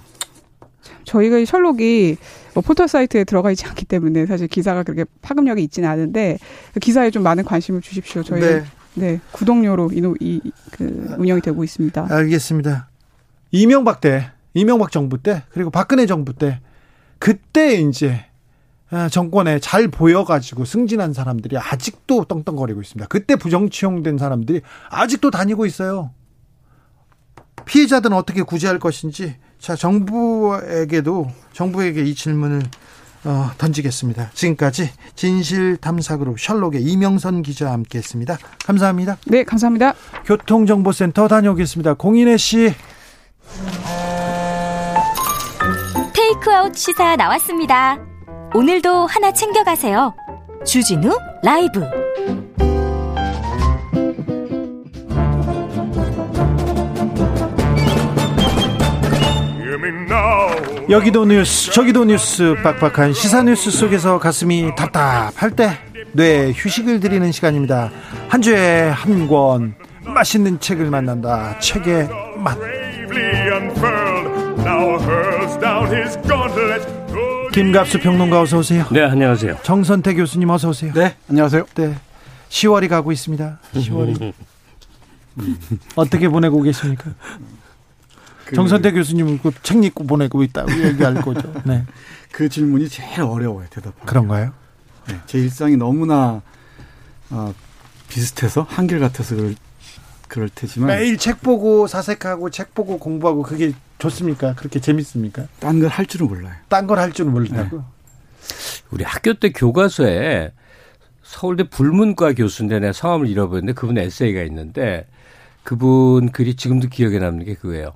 저희가 이 셜록이 뭐 포털 사이트에 들어가 있지 않기 때문에 사실 기사가 그렇게 파급력이 있지는 않은데 그 기사에 좀 많은 관심을 주십시오. 저희 네, 네 구독료로 이, 이, 그 운영이 되고 있습니다. 알겠습니다. 이명박 때, 이명박 정부 때, 그리고 박근혜 정부 때 그때 이제 아, 정권에 잘 보여가지고 승진한 사람들이 아직도 떵떵거리고 있습니다. 그때 부정치용된 사람들이 아직도 다니고 있어요. 피해자들은 어떻게 구제할 것인지 자 정부에게도 정부에게 이 질문을 어, 던지겠습니다. 지금까지 진실탐사그룹 셜록의 이명선 기자와 함께했습니다. 감사합니다. 네, 감사합니다. 교통정보센터 다녀오겠습니다. 공인혜 씨. 테이크아웃 시사 나왔습니다. 오늘도 하나 챙겨가세요. 주진우 라이브. 여기도 뉴스 저기도 뉴스 빡빡한 시사 뉴스 속에서 가슴이 답답할 때 뇌 휴식을 드리는 시간입니다. 한 주에 한 권 맛있는 책을 만난다. 책의 맛. 김갑수 평론가 어서 오세요. 네, 안녕하세요. 정선태 교수님 어서 오세요. 네, 안녕하세요. 네. 10월이 가고 있습니다. 10월이. 어떻게 보내고 계십니까? 그... 정선태 교수님은 그책 읽고 보내고 있다고 얘기할 거죠. 네. 그 질문이 제일 어려워요, 대답하기. 그런가요? 네, 제 일상이 너무나 어, 비슷해서 한결 같아서 그럴, 그럴 테지만 매일 책 보고 사색하고 책 보고 공부하고 그게 좋습니까? 그렇게 재밌습니까? 딴 걸 할 줄은 몰라요. 딴 걸 할 줄은 모른다고? 네. 우리 학교 때 교과서에 서울대 불문과 교수인데 내 성함을 잃어버렸는데 그분 에세이가 있는데 그분 글이 지금도 기억에 남는 게 그거예요.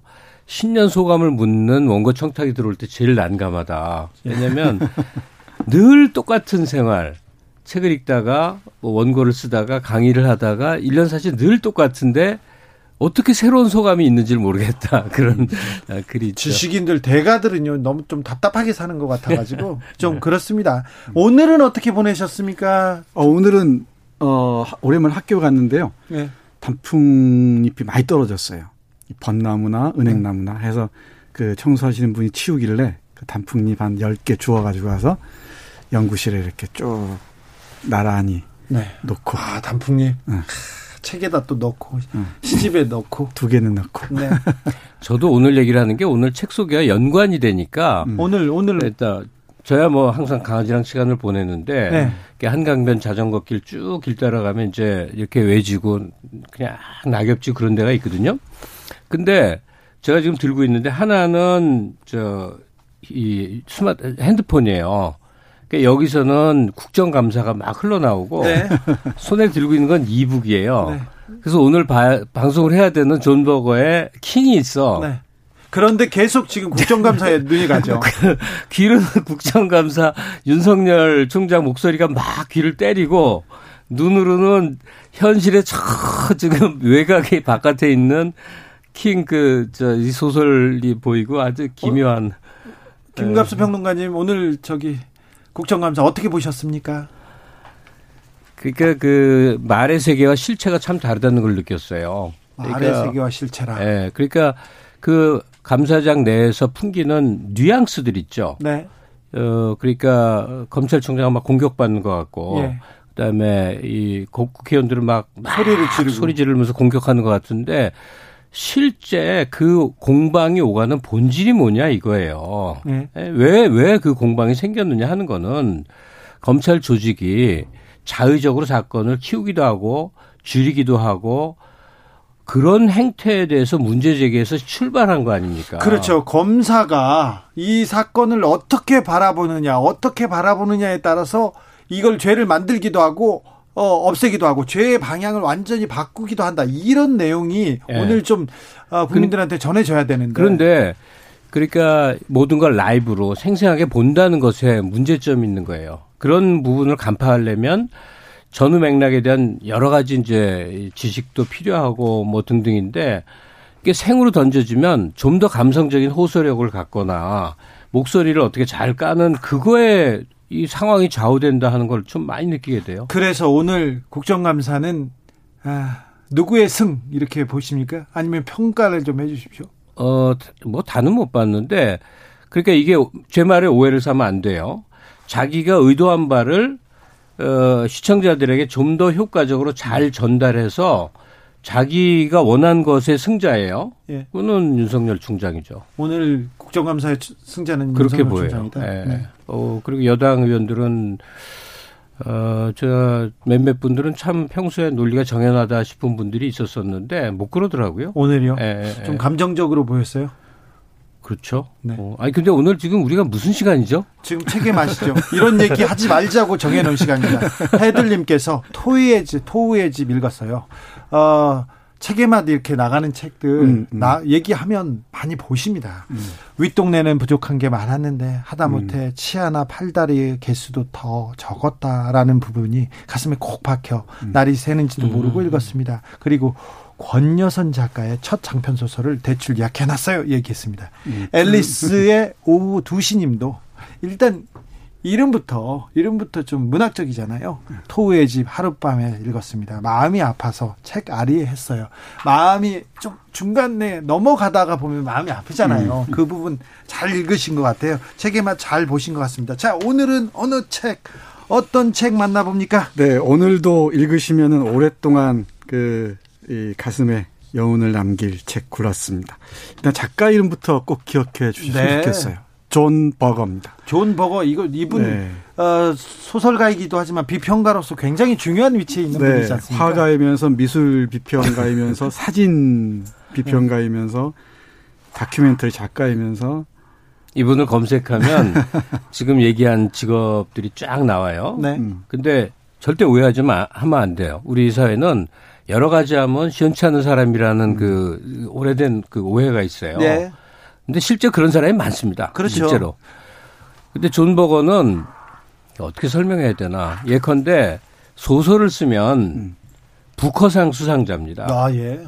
신년 소감을 묻는 원고 청탁이 들어올 때 제일 난감하다. 왜냐면 늘 똑같은 생활. 책을 읽다가 뭐 원고를 쓰다가 강의를 하다가 1년 사실 늘 똑같은데 어떻게 새로운 소감이 있는지를 모르겠다 그런 아, 글이 있죠. 지식인들 대가들은요 너무 좀 답답하게 사는 것 같아가지고 좀 네. 그렇습니다. 오늘은 어떻게 보내셨습니까? 어, 오늘은 어, 오랜만에 학교 갔는데요. 네. 단풍잎이 많이 떨어졌어요. 벚나무나 은행나무나 해서 그 청소하시는 분이 치우길래 그 단풍잎 한 10개 주워가지고 가서 연구실에 이렇게 쭉 나란히 네. 놓고. 아, 단풍잎? 네. 책에다 또 넣고 응. 시집에 넣고 두 개는 넣고. 네. 저도 오늘 얘기를 하는 게 오늘 책 소개가 연관이 되니까 음. 오늘 오늘 일단 저야 뭐 항상 강아지랑 시간을 보내는데 네. 한강변 자전거 길 쭉 길 따라가면 이제 이렇게 외지고 그냥 낙엽지 그런 데가 있거든요. 근데 제가 지금 들고 있는데 하나는 저 이 스마트 핸드폰이에요. 그러니까 여기서는 국정감사가 막 흘러나오고 네. 손에 들고 있는 건 e-book이에요. 네. 그래서 오늘 바, 방송을 해야 되는 존 버거의 킹이 있어. 네. 그런데 계속 지금 국정감사에 눈이 가죠. 귀는 국정감사 윤석열 총장 목소리가 막 귀를 때리고 눈으로는 현실의 저 지금 외곽이 바깥에 있는 킹 그 저 이 소설이 보이고 아주 기묘한. 어? 김갑수 평론가님 오늘 저기 국정감사 어떻게 보셨습니까? 그러니까 그 말의 세계와 실체가 참 다르다는 걸 느꼈어요. 그러니까, 말의 세계와 실체라. 예. 네, 그러니까 그 감사장 내에서 풍기는 뉘앙스들 있죠. 네. 어 그러니까 검찰총장은 막 공격받는 것 같고 예. 그다음에 이 국회의원들을 막, 막 소리를 지르고 소리 지르면서 공격하는 것 같은데 실제 그 공방이 오가는 본질이 뭐냐 이거예요. 네. 왜왜 그 공방이 생겼느냐 하는 거는 검찰 조직이 자의적으로 사건을 키우기도 하고 줄이기도 하고 그런 행태에 대해서 문제 제기해서 출발한 거 아닙니까? 그렇죠. 검사가 이 사건을 어떻게 바라보느냐, 어떻게 바라보느냐에 따라서 이걸 죄를 만들기도 하고 어, 없애기도 하고 죄의 방향을 완전히 바꾸기도 한다. 이런 내용이 예. 오늘 좀 어, 국민들한테 전해져야 되는데. 그런데 그러니까 모든 걸 라이브로 생생하게 본다는 것에 문제점이 있는 거예요. 그런 부분을 간파하려면 전후 맥락에 대한 여러 가지 이제 지식도 필요하고 뭐 등등인데 이게 생으로 던져지면 좀 더 감성적인 호소력을 갖거나 목소리를 어떻게 잘 까는 그거에 이 상황이 좌우된다 하는 걸 좀 많이 느끼게 돼요. 그래서 오늘 국정감사는 아, 누구의 승 이렇게 보십니까? 아니면 평가를 좀 해주십시오. 어, 뭐 다는 못 봤는데 그러니까 이게 제 말에 오해를 사면 안 돼요. 자기가 의도한 바를 어, 시청자들에게 좀 더 효과적으로 잘 전달해서 자기가 원한 것의 승자예요. 예. 그는 윤석열 총장이죠. 오늘 국정감사의 승자는 그렇게 보여요. 총장이다. 예. 네. 어, 그리고 여당 의원들은 어, 저 몇몇 분들은 참 평소에 논리가 정연하다 싶은 분들이 있었었는데 못 그러더라고요. 오늘요? 예, 예. 좀 감정적으로 보였어요? 그렇죠. 네. 어, 아니 근데 오늘 지금 우리가 무슨 시간이죠? 지금 책임하시죠. 이런 얘기 하지 말자고 정해놓은 시간입니다. 헤들님께서 토의의 집, 토우의 집 읽었어요. 어, 책에만 이렇게 나가는 책들 음, 음. 나 얘기하면 많이 보십니다. 음. 윗동네는 부족한 게 많았는데 하다못해 음. 치아나 팔다리 개수도 더 적었다라는 부분이 가슴에 콕 박혀 음. 날이 새는지도 음. 모르고 읽었습니다. 그리고 권여선 작가의 첫 장편 소설을 대출 예약해놨어요. 얘기했습니다. 앨리스의 오후 2시 님도 일단 이름부터 이름부터 좀 문학적이잖아요. 토우의 집 하룻밤에 읽었습니다. 마음이 아파서 책 아리에 했어요. 마음이 좀 중간에 넘어가다가 보면 마음이 아프잖아요. 음. 그 부분 잘 읽으신 것 같아요. 책에만 잘 보신 것 같습니다. 자 오늘은 어느 책 어떤 책 만나봅니까? 네 오늘도 읽으시면 은 오랫동안 그 이 가슴에 여운을 남길 책 골랐습니다. 일단 작가 이름부터 꼭 기억해 주셨으면 네. 좋겠어요. 존 버거입니다. 존 버거 이거 이분 네. 어, 소설가이기도 하지만 비평가로서 굉장히 중요한 위치에 있는 네. 분이지 않습니까? 화가이면서 미술 비평가이면서 사진 비평가이면서 다큐멘터리 작가이면서 이분을 검색하면 지금 얘기한 직업들이 쫙 나와요. 네. 음. 근데 절대 오해하지 마, 하면 안 돼요. 우리 사회는 여러 가지 하면 시원치 않은 사람이라는 음. 그 오래된 그 오해가 있어요. 네. 근데 실제 그런 사람이 많습니다. 그렇죠. 실제로. 근데 존 버거는 어떻게 설명해야 되나. 예컨대 소설을 쓰면 음. 부커상 수상자입니다. 아, 예.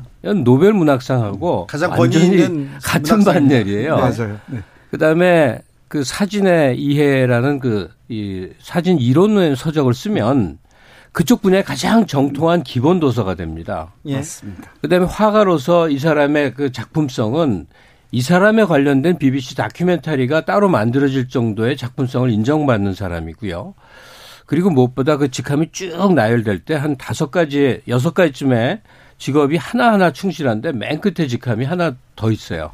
노벨 문학상하고 가장 권위 있는 같은 반열이에요. 네. 맞아요. 네. 그다음에 그 사진의 이해라는 그 이 사진 이론의 서적을 쓰면 그쪽 분야에 가장 정통한 기본 도서가 됩니다. 예. 맞습니다. 그다음에 화가로서 이 사람의 그 작품성은 이 사람에 관련된 BBC 다큐멘터리가 따로 만들어질 정도의 작품성을 인정받는 사람이고요. 그리고 무엇보다 그 직함이 쭉 나열될 때 한 다섯 가지, 여섯 가지쯤에 직업이 하나하나 충실한데 맨 끝에 직함이 하나 더 있어요.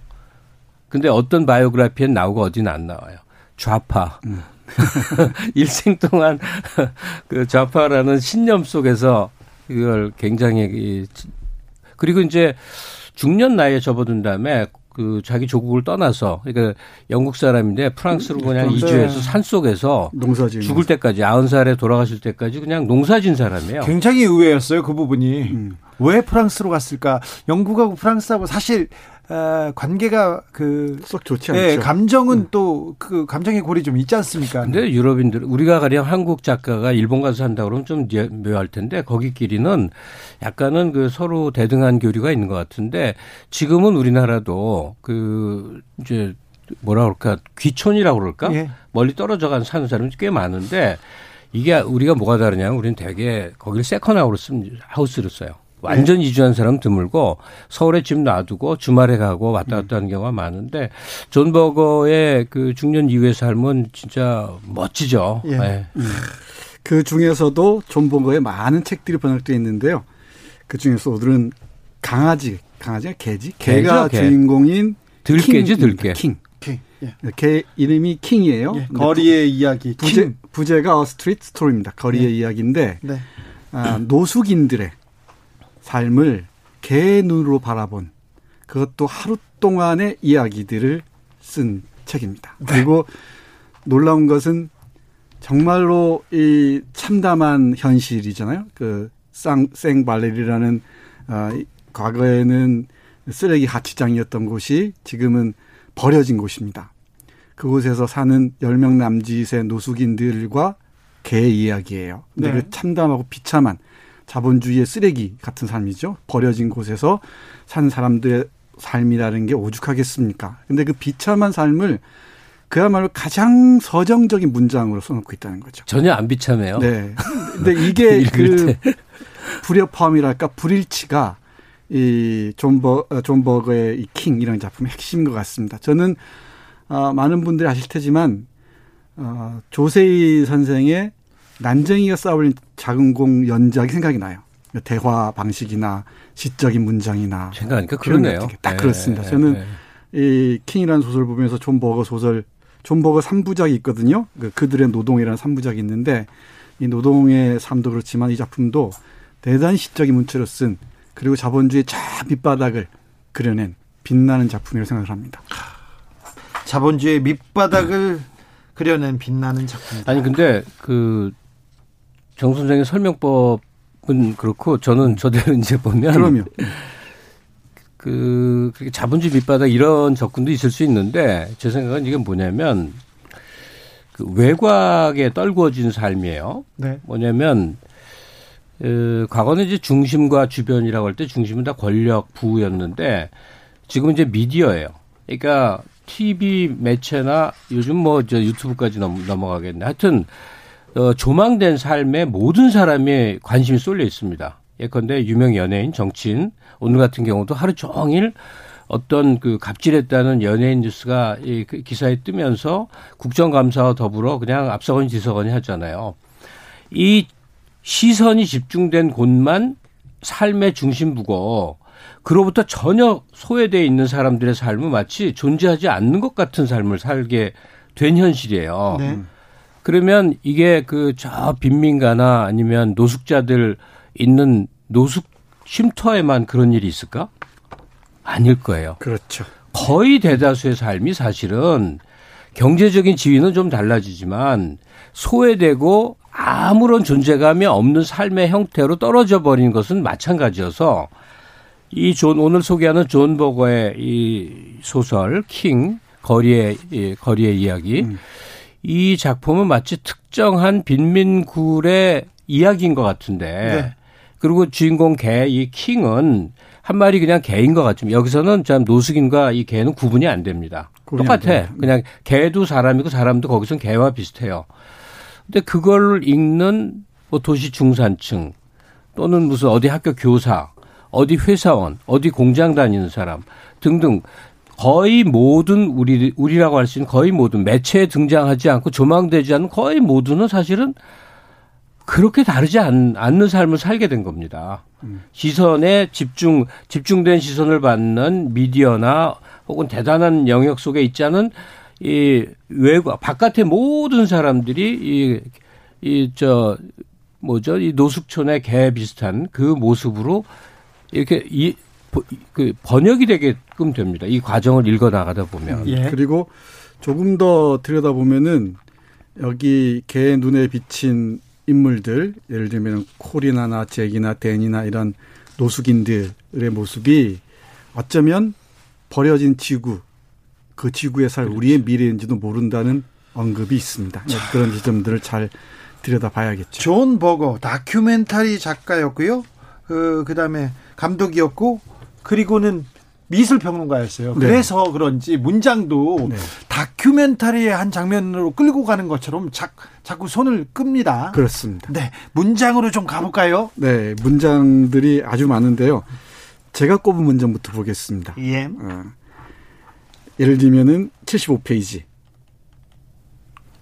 근데 어떤 바이오그래피엔 나오고 어디는 안 나와요. 좌파. 음. 일생 동안 그 좌파라는 신념 속에서 이걸 굉장히 그리고 이제 중년 나이에 접어든 다음에 그 자기 조국을 떠나서 그러니까 영국 사람인데 프랑스로 그냥 네. 이주해서 산 속에서 죽을 때까지 아흔 살에 돌아가실 때까지 그냥 농사진 사람이에요. 굉장히 의외였어요 그 부분이 음. 왜 프랑스로 갔을까? 영국하고 프랑스하고 사실 어, 관계가 그 썩 좋지 예, 않죠. 네, 감정은 음. 또그 감정의 골이 좀 있지 않습니까? 근데 유럽인들 우리가 가령 한국 작가가 일본 가서 산다 그러면 좀 묘할 텐데 거기끼리는 약간은 그 서로 대등한 교류가 있는 것 같은데 지금은 우리나라도 그 이제 뭐라 그럴까 귀촌이라고 그럴까 예. 멀리 떨어져 간 사는 사람이 꽤 많은데 이게 우리가 뭐가 다르냐면 우리는 되게 거기를 second house house를 써요. 완전 네. 이주한 사람 드물고 서울에 집 놔두고 주말에 가고 왔다 갔다 하는 경우가 많은데 존 버거의 그 중년 이후의 삶은 진짜 멋지죠. 예. 네. 그 중에서도 존 버거의 많은 책들이 번역되어 있는데요. 그 중에서 오늘은 강아지, 강아지가 개지? 개가 개. 주인공인 들개지, 들개. 킹. 킹. 예. 개 이름이 킹이에요. 예. 거리의 이야기. 부제, 킹. 부제가 A Street Story입니다. 거리의 예. 이야기인데 네. 아, 노숙인들의 삶을 개 눈으로 바라본 그것도 하루 동안의 이야기들을 쓴 책입니다. 네. 그리고 놀라운 것은 정말로 이 참담한 현실이잖아요. 그 쌍, 생발레리라는 어, 과거에는 쓰레기 하치장이었던 곳이 지금은 버려진 곳입니다. 그곳에서 사는 10명 남짓의 노숙인들과 개 이야기예요. 근데 네. 그 참담하고 비참한 자본주의의 쓰레기 같은 삶이죠. 버려진 곳에서 산 사람들의 삶이라는 게 오죽하겠습니까? 근데 그 비참한 삶을 그야말로 가장 서정적인 문장으로 써놓고 있다는 거죠. 전혀 안 비참해요. 네. 근데 이게 그 불협화음이랄까 불일치가 이 존 버 어, 존 버거의 이 킹이라는 작품의 핵심인 것 같습니다. 저는 어, 많은 분들이 아실 테지만 어, 조세희 선생의 난쟁이가 쏘아올린 작은 공 연작이 생각이 나요. 대화 방식이나 시적인 문장이나 생각하니까 그렇네요. 딱 네. 그렇습니다. 저는 네. 이 킹이라는 소설 보면서 존 버거 소설 존 버거 3부작이 있거든요. 그 그들의 노동이라는 3부작이 있는데 이 노동의 삶도 그렇지만 이 작품도 대단히 시적인 문체로 쓴 그리고 자본주의 저 밑바닥을 그려낸 빛나는 작품이라고 생각을 합니다. 자본주의 밑바닥을 그려낸 빛나는 작품이다. 아니 근데 그 정 선생의 설명법은 그렇고 저는 저대로 이제 보면 그럼요. 그 그렇게 자본주의 밑바닥 이런 접근도 있을 수 있는데 제 생각은 이게 뭐냐면 그 외곽에 떨구어진 삶이에요. 네. 뭐냐면 그 과거는 이제 중심과 주변이라고 할 때 중심은 다 권력 부였는데 지금 이제 미디어예요. 그러니까 TV 매체나 요즘 뭐 저 유튜브까지 넘, 넘어가겠네. 하여튼 어, 조망된 삶에 모든 사람이 관심이 쏠려 있습니다. 예컨대 유명 연예인, 정치인, 오늘 같은 경우도 하루 종일 어떤 그 갑질했다는 연예인 뉴스가 이그 기사에 뜨면서 국정감사와 더불어 그냥 앞서거니 뒤서거니 하잖아요. 이 시선이 집중된 곳만 삶의 중심부고 그로부터 전혀 소외되어 있는 사람들의 삶은 마치 존재하지 않는 것 같은 삶을 살게 된 현실이에요. 네. 그러면 이게 그 저 빈민가나 아니면 노숙자들 있는 노숙 쉼터에만 그런 일이 있을까? 아닐 거예요. 그렇죠. 거의 대다수의 삶이 사실은 경제적인 지위는 좀 달라지지만 소외되고 아무런 존재감이 없는 삶의 형태로 떨어져 버린 것은 마찬가지여서 이 존 오늘 소개하는 존 버거의 이 소설 킹 거리의 이 거리의 이야기 음. 이 작품은 마치 특정한 빈민굴의 이야기인 것 같은데 네. 그리고 주인공 개 이 킹은 한 마리 그냥 개인 것 같지만 여기서는 참 노숙인과 이 개는 구분이 안 됩니다. 똑같아. 그냥 개도 사람이고 사람도 거기선 개와 비슷해요. 근데 그걸 읽는 뭐 도시 중산층 또는 무슨 어디 학교 교사, 어디 회사원, 어디 공장 다니는 사람 등등 거의 모든 우리 우리라고 할 수 있는 거의 모든 매체에 등장하지 않고 조망되지 않는 거의 모두는 사실은 그렇게 다르지 않, 는 삶을 살게 된 겁니다. 음. 시선에 집중, 집중된 시선을 받는 미디어나 혹은 대단한 영역 속에 있지 않은 이 외과, 바깥의 모든 사람들이 이, 이, 저, 뭐죠, 이 노숙촌의 개 비슷한 그 모습으로 이렇게 이, 그 번역이 되게끔 됩니다. 이 과정을 읽어 나가다 보면. 예. 그리고 조금 더 들여다 보면은 여기 개 눈에 비친 인물들 예를 들면 코리나나 잭이나 댄이나 이런 노숙인들의 모습이 어쩌면 버려진 지구 그 지구에 살 그렇죠. 우리의 미래인지도 모른다는 언급이 있습니다. 자. 그런 지점들을 잘 들여다봐야겠죠. 존 버거 다큐멘터리 작가였고요. 그 그다음에 감독이었고 그리고는 미술 평론가였어요. 네. 그래서 그런지 문장도 네. 다큐멘터리의 한 장면으로 끌고 가는 것처럼 자, 자꾸 손을 끕니다. 그렇습니다. 네. 문장으로 좀 가볼까요? 네. 문장들이 아주 많은데요. 제가 꼽은 문장부터 보겠습니다. 예. 어, 예를 들면은 75페이지.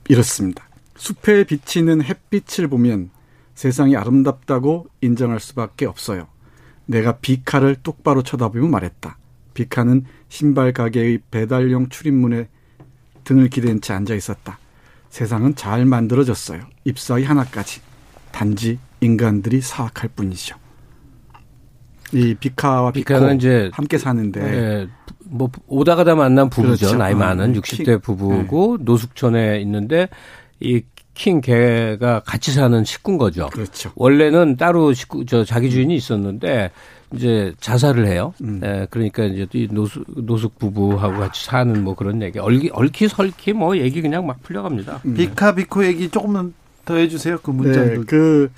이렇습니다. 숲에 비치는 햇빛을 보면 세상이 아름답다고 인정할 수밖에 없어요. 내가 비카를 똑바로 쳐다보며 말했다. 비카는 신발 가게의 배달용 출입문에 등을 기댄 채 앉아 있었다. 세상은 잘 만들어졌어요. 잎사귀 하나까지. 단지 인간들이 사악할 뿐이죠. 이 비카와 비카는 이제 함께 사는데 네, 뭐 오다 가다 만난 부부죠. 그렇죠. 나이 많은 어, 60대 부부고 네. 노숙촌에 있는데 이 킹 개가 같이 사는 식구인 거죠. 그렇죠. 원래는 따로 식구 저 자기 주인이 있었는데 이제 자살을 해요. 음. 예, 그러니까 이제 이 노숙 노숙 부부하고 같이 사는 뭐 그런 얘기. 얼기 얼키 설키 뭐 얘기 그냥 막 풀려갑니다. 음. 비카 비코 얘기 조금만 더 해주세요. 그 문장도. 네, 그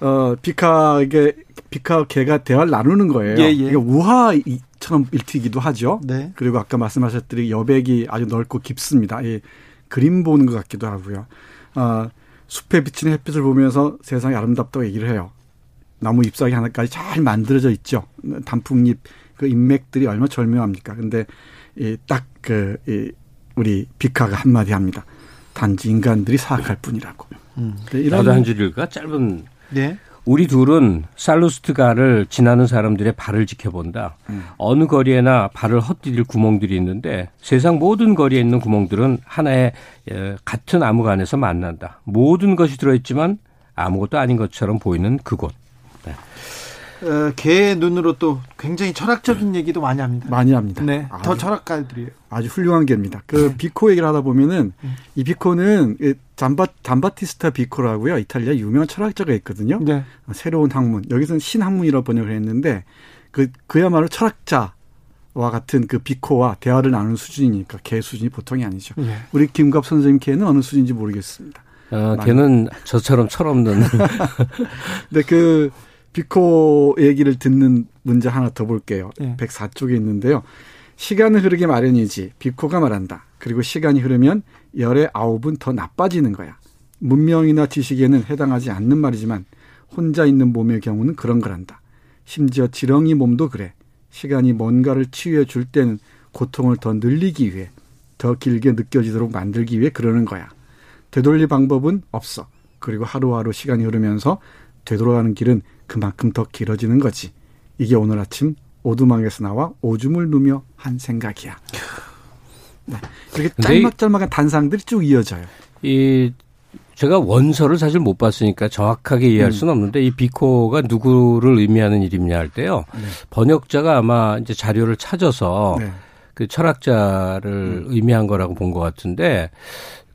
어, 비카 이게 비카 개가 대화를 나누는 거예요. 예, 예. 이게 우화처럼 읽히기도 하죠. 네. 그리고 아까 말씀하셨듯이 여백이 아주 넓고 깊습니다. 이 그림 보는 것 같기도 하고요. 어, 숲에 비치는 햇빛을 보면서 세상이 아름답다고 얘기를 해요. 나무 잎사귀 하나까지 잘 만들어져 있죠. 단풍잎 그 인맥들이 얼마나 절묘합니까? 근데 이딱그 이 우리 비카가 한마디 합니다. 단지 인간들이 사악할 뿐이라고. 음. 이런 나도 한 줄일까? 짧은. 네. 우리 둘은 살루스트가를 지나는 사람들의 발을 지켜본다. 음. 어느 거리에나 발을 헛디딜 구멍들이 있는데 세상 모든 거리에 있는 구멍들은 하나의 같은 암흑 안에서 만난다. 모든 것이 들어있지만 아무것도 아닌 것처럼 보이는 그곳. 어, 개의 눈으로 또 굉장히 철학적인 얘기도 많이 합니다. 많이 합니다. 네, 더 철학가들이에요. 아주 훌륭한 개입니다. 그 네. 비코 얘기를 하다 보면은 음. 이 비코는 잠바 잠바티스타 비코라고요. 이탈리아 유명한 철학자가 있거든요. 네. 새로운 학문 여기서는 신학문이라고 번역을 했는데 그 그야말로 철학자. 와 같은 그 비코와 대화를 나누는 수준이니까 개 수준이 보통이 아니죠. 네. 우리 김갑 선생님 개는 어느 수준인지 모르겠습니다. 아, 걔는 저처럼 철없는. 근데 그 비코 얘기를 듣는 문제 하나 더 볼게요. 네. 104쪽에 있는데요. 시간은 흐르게 마련이지 비코가 말한다. 그리고 시간이 흐르면 열의 아홉은 더 나빠지는 거야. 문명이나 지식에는 해당하지 않는 말이지만 혼자 있는 몸의 경우는 그런 거란다. 심지어 지렁이 몸도 그래. 시간이 뭔가를 치유해 줄 때는 고통을 더 늘리기 위해 더 길게 느껴지도록 만들기 위해 그러는 거야. 되돌릴 방법은 없어. 그리고 하루하루 시간이 흐르면서 되돌아가는 길은 그만큼 더 길어지는 거지. 이게 오늘 아침 오두막에서 나와 오줌을 누며 한 생각이야. 네. 이렇게 짤막짤막한 단상들이 쭉 이어져요. 이 제가 원서를 사실 못 봤으니까 정확하게 이해할 음. 수는 없는데 이 비코가 누구를 의미하는 이름이냐 할 때요. 네. 번역자가 아마 이제 자료를 찾아서 네. 그 철학자를 음. 의미한 거라고 본 것 같은데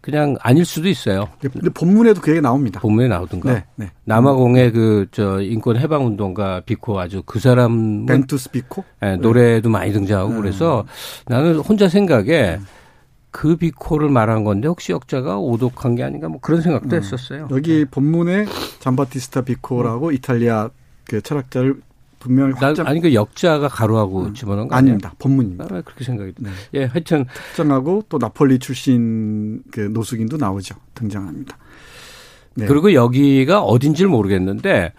그냥 아닐 수도 있어요. 근데 본문에도 그 얘기 나옵니다. 본문에 나오던가. 네, 네. 남아공의 그 저 인권 해방 운동가 비코 아주 그 사람 벤투스 비코 네, 노래도 네. 많이 등장하고 네. 그래서 나는 혼자 생각에 그 비코를 말한 건데 혹시 역자가 오독한 게 아닌가 뭐 그런 생각도 음. 했었어요. 여기 네. 본문에 잠바티스타 비코라고 음. 이탈리아 그 철학자를 분명히 확정. 아니 그 역자가 괄호하고 음. 집어넣은 거 아닙니다. 본문입니다. 아, 그렇게 생각이 네. 예, 하여튼 특정하고 또 나폴리 출신 그 노숙인도 나오죠. 등장합니다. 네. 그리고 여기가 어딘지를 모르겠는데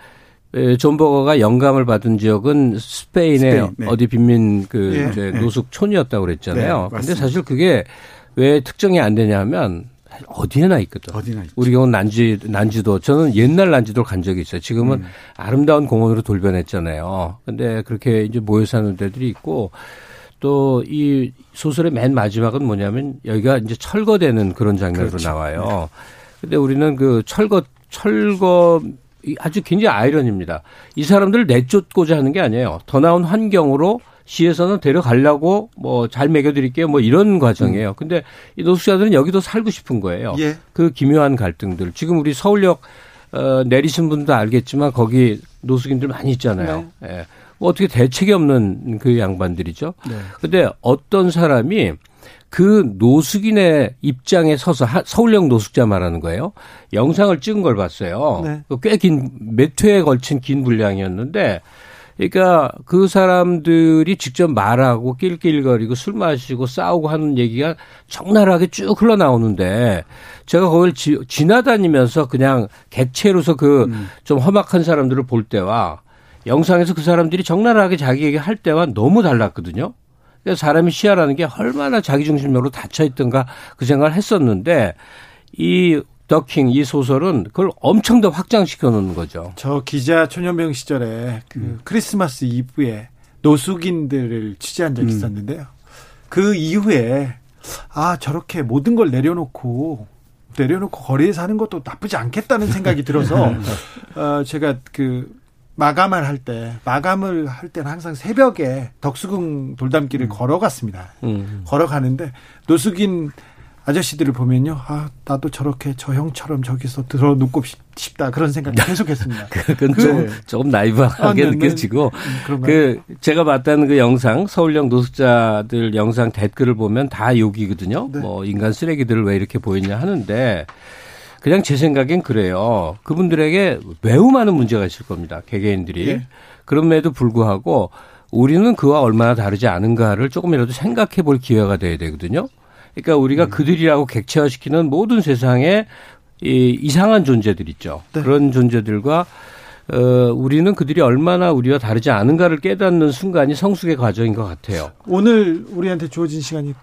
존 버거가 영감을 받은 지역은 스페인의 스페인, 네. 어디 빈민 그 예, 이제 네. 노숙촌이었다고 그랬잖아요. 네, 근데 사실 그게 왜 특정이 안 되냐면 어디에나 있거든. 어디나 있죠. 우리 경우는 난지, 난지도, 저는 옛날 난지도를 간 적이 있어요. 지금은 음. 아름다운 공원으로 돌변했잖아요. 근데 그렇게 이제 모여 사는 데들이 있고, 또 이 소설의 맨 마지막은 뭐냐면 여기가 이제 철거되는 그런 장면으로 그렇죠. 나와요. 네. 근데 우리는 그 철거, 철거, 아주 굉장히 아이러니입니다. 이 사람들을 내쫓고자 하는 게 아니에요. 더 나은 환경으로 시에서는 데려가려고 뭐잘 먹여드릴게요 뭐 이런 과정이에요. 음. 근데 이 노숙자들은 여기도 살고 싶은 거예요. 예. 그 기묘한 갈등들. 지금 우리 서울역 어, 내리신 분도 알겠지만 거기 노숙인들 많이 있잖아요. 네. 예. 뭐 어떻게 대책이 없는 그 양반들이죠. 네. 근데 어떤 사람이 그 노숙인의 입장에 서서 서울역 노숙자 말하는 거예요. 영상을 찍은 걸 봤어요. 네. 꽤긴 몇 회에 걸친 긴 분량이었는데 그러니까 그 사람들이 직접 말하고 낄낄거리고 술 마시고 싸우고 하는 얘기가 적나라하게 쭉 흘러나오는데 제가 거기를 지, 지나다니면서 그냥 객체로서 그좀 음. 험악한 사람들을 볼 때와 영상에서 그 사람들이 적나라하게 자기 얘기 할 때와 너무 달랐거든요. 그러니까 사람이 시야라는 게 얼마나 자기중심적으로 닫혀 있던가 그 생각을 했었는데 이 더킹 이 소설은 그걸 엄청 더 확장시켜 놓는 거죠. 저 기자 초년병 시절에 그 음. 크리스마스 이브에 노숙인들을 취재한 적이 음. 있었는데요. 그 이후에 아 저렇게 모든 걸 내려놓고 내려놓고 거리에 사는 것도 나쁘지 않겠다는 생각이 들어서 어 제가 그 마감을 할 때 마감을 할 때는 항상 새벽에 덕수궁 돌담길을 음. 걸어갔습니다. 음. 걸어가는데 노숙인 아저씨들을 보면요. 아, 나도 저렇게 저 형처럼 저기서 들어 눕고 싶다. 그런 생각이 계속 했습니다. 그건 그, 좀, 조금 나이브하게 아, 네, 네. 느껴지고. 음, 그, 제가 봤다는 그 영상, 서울역 노숙자들 영상 댓글을 보면 다 욕이거든요. 네. 뭐, 인간 쓰레기들을 왜 이렇게 보이냐 하는데, 그냥 제 생각엔 그래요. 그분들에게 매우 많은 문제가 있을 겁니다. 개개인들이. 예. 그럼에도 불구하고, 우리는 그와 얼마나 다르지 않은가를 조금이라도 생각해 볼 기회가 돼야 되거든요. 그러니까 우리가 음. 그들이라고 객체화시키는 모든 세상에 이 이상한 존재들 있죠. 네. 그런 존재들과 어, 우리는 그들이 얼마나 우리와 다르지 않은가를 깨닫는 순간이 성숙의 과정인 것 같아요. 오늘 우리한테 주어진 시간이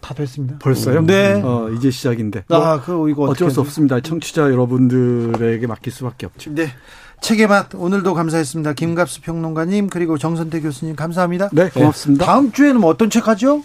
다 됐습니다. 벌써요? 네. 어, 이제 시작인데. 아, 그 이거 어쩔 수 없습니다. 청취자 여러분들에게 맡길 수밖에 없죠. 네. 책의 맛 오늘도 감사했습니다. 김갑수 평론가님 그리고 정선태 교수님 감사합니다. 네, 고맙습니다. 네. 다음 주에는 뭐 어떤 책 하죠?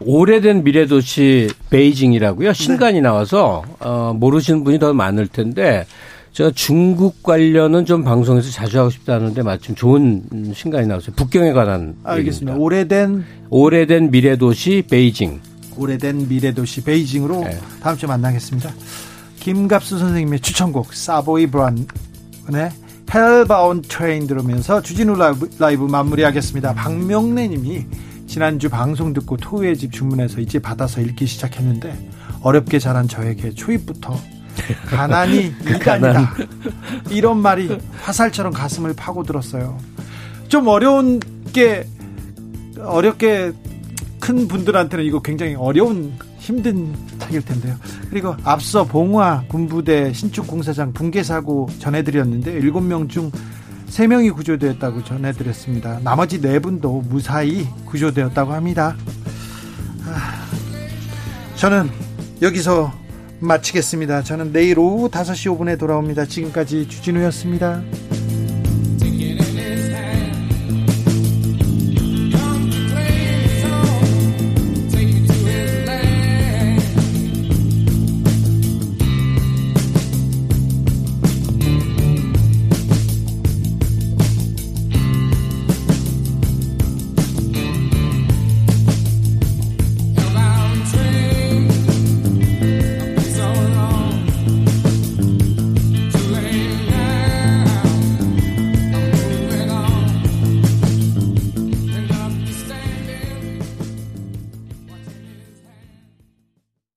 오래된 미래도시 베이징이라고요. 신간이 네. 나와서 어, 모르시는 분이 더 많을 텐데 제가 중국 관련은 좀 방송에서 자주 하고 싶다는데 마침 좋은 신간이 나왔어요. 북경에 관한 알겠습니다. 얘기입니다. 오래된 오래된 미래도시 베이징. 오래된 미래도시 베이징으로 네. 다음 주에 만나겠습니다. 김갑수 선생님의 추천곡 Savoy Brown의 Hellbound Train 들으면서 주진우 라이브, 라이브 마무리하겠습니다. 박명래 님이 지난주 방송 듣고 토우의 집 주문해서 이제 받아서 읽기 시작했는데 어렵게 자란 저에게 초입부터 가난이 이간이다 이런 말이 화살처럼 가슴을 파고들었어요. 좀 어려운 게 어렵게 큰 분들한테는 이거 굉장히 어려운 힘든 책일 텐데요. 그리고 앞서 봉화 군부대 신축 공사장 붕괴 사고 전해드렸는데 7명 중 3명이 구조되었다고 전해드렸습니다. 나머지 4분도 무사히 구조되었다고 합니다. 아, 저는 여기서 마치겠습니다. 저는 내일 오후 5시 5분에 돌아옵니다. 지금까지 주진우였습니다.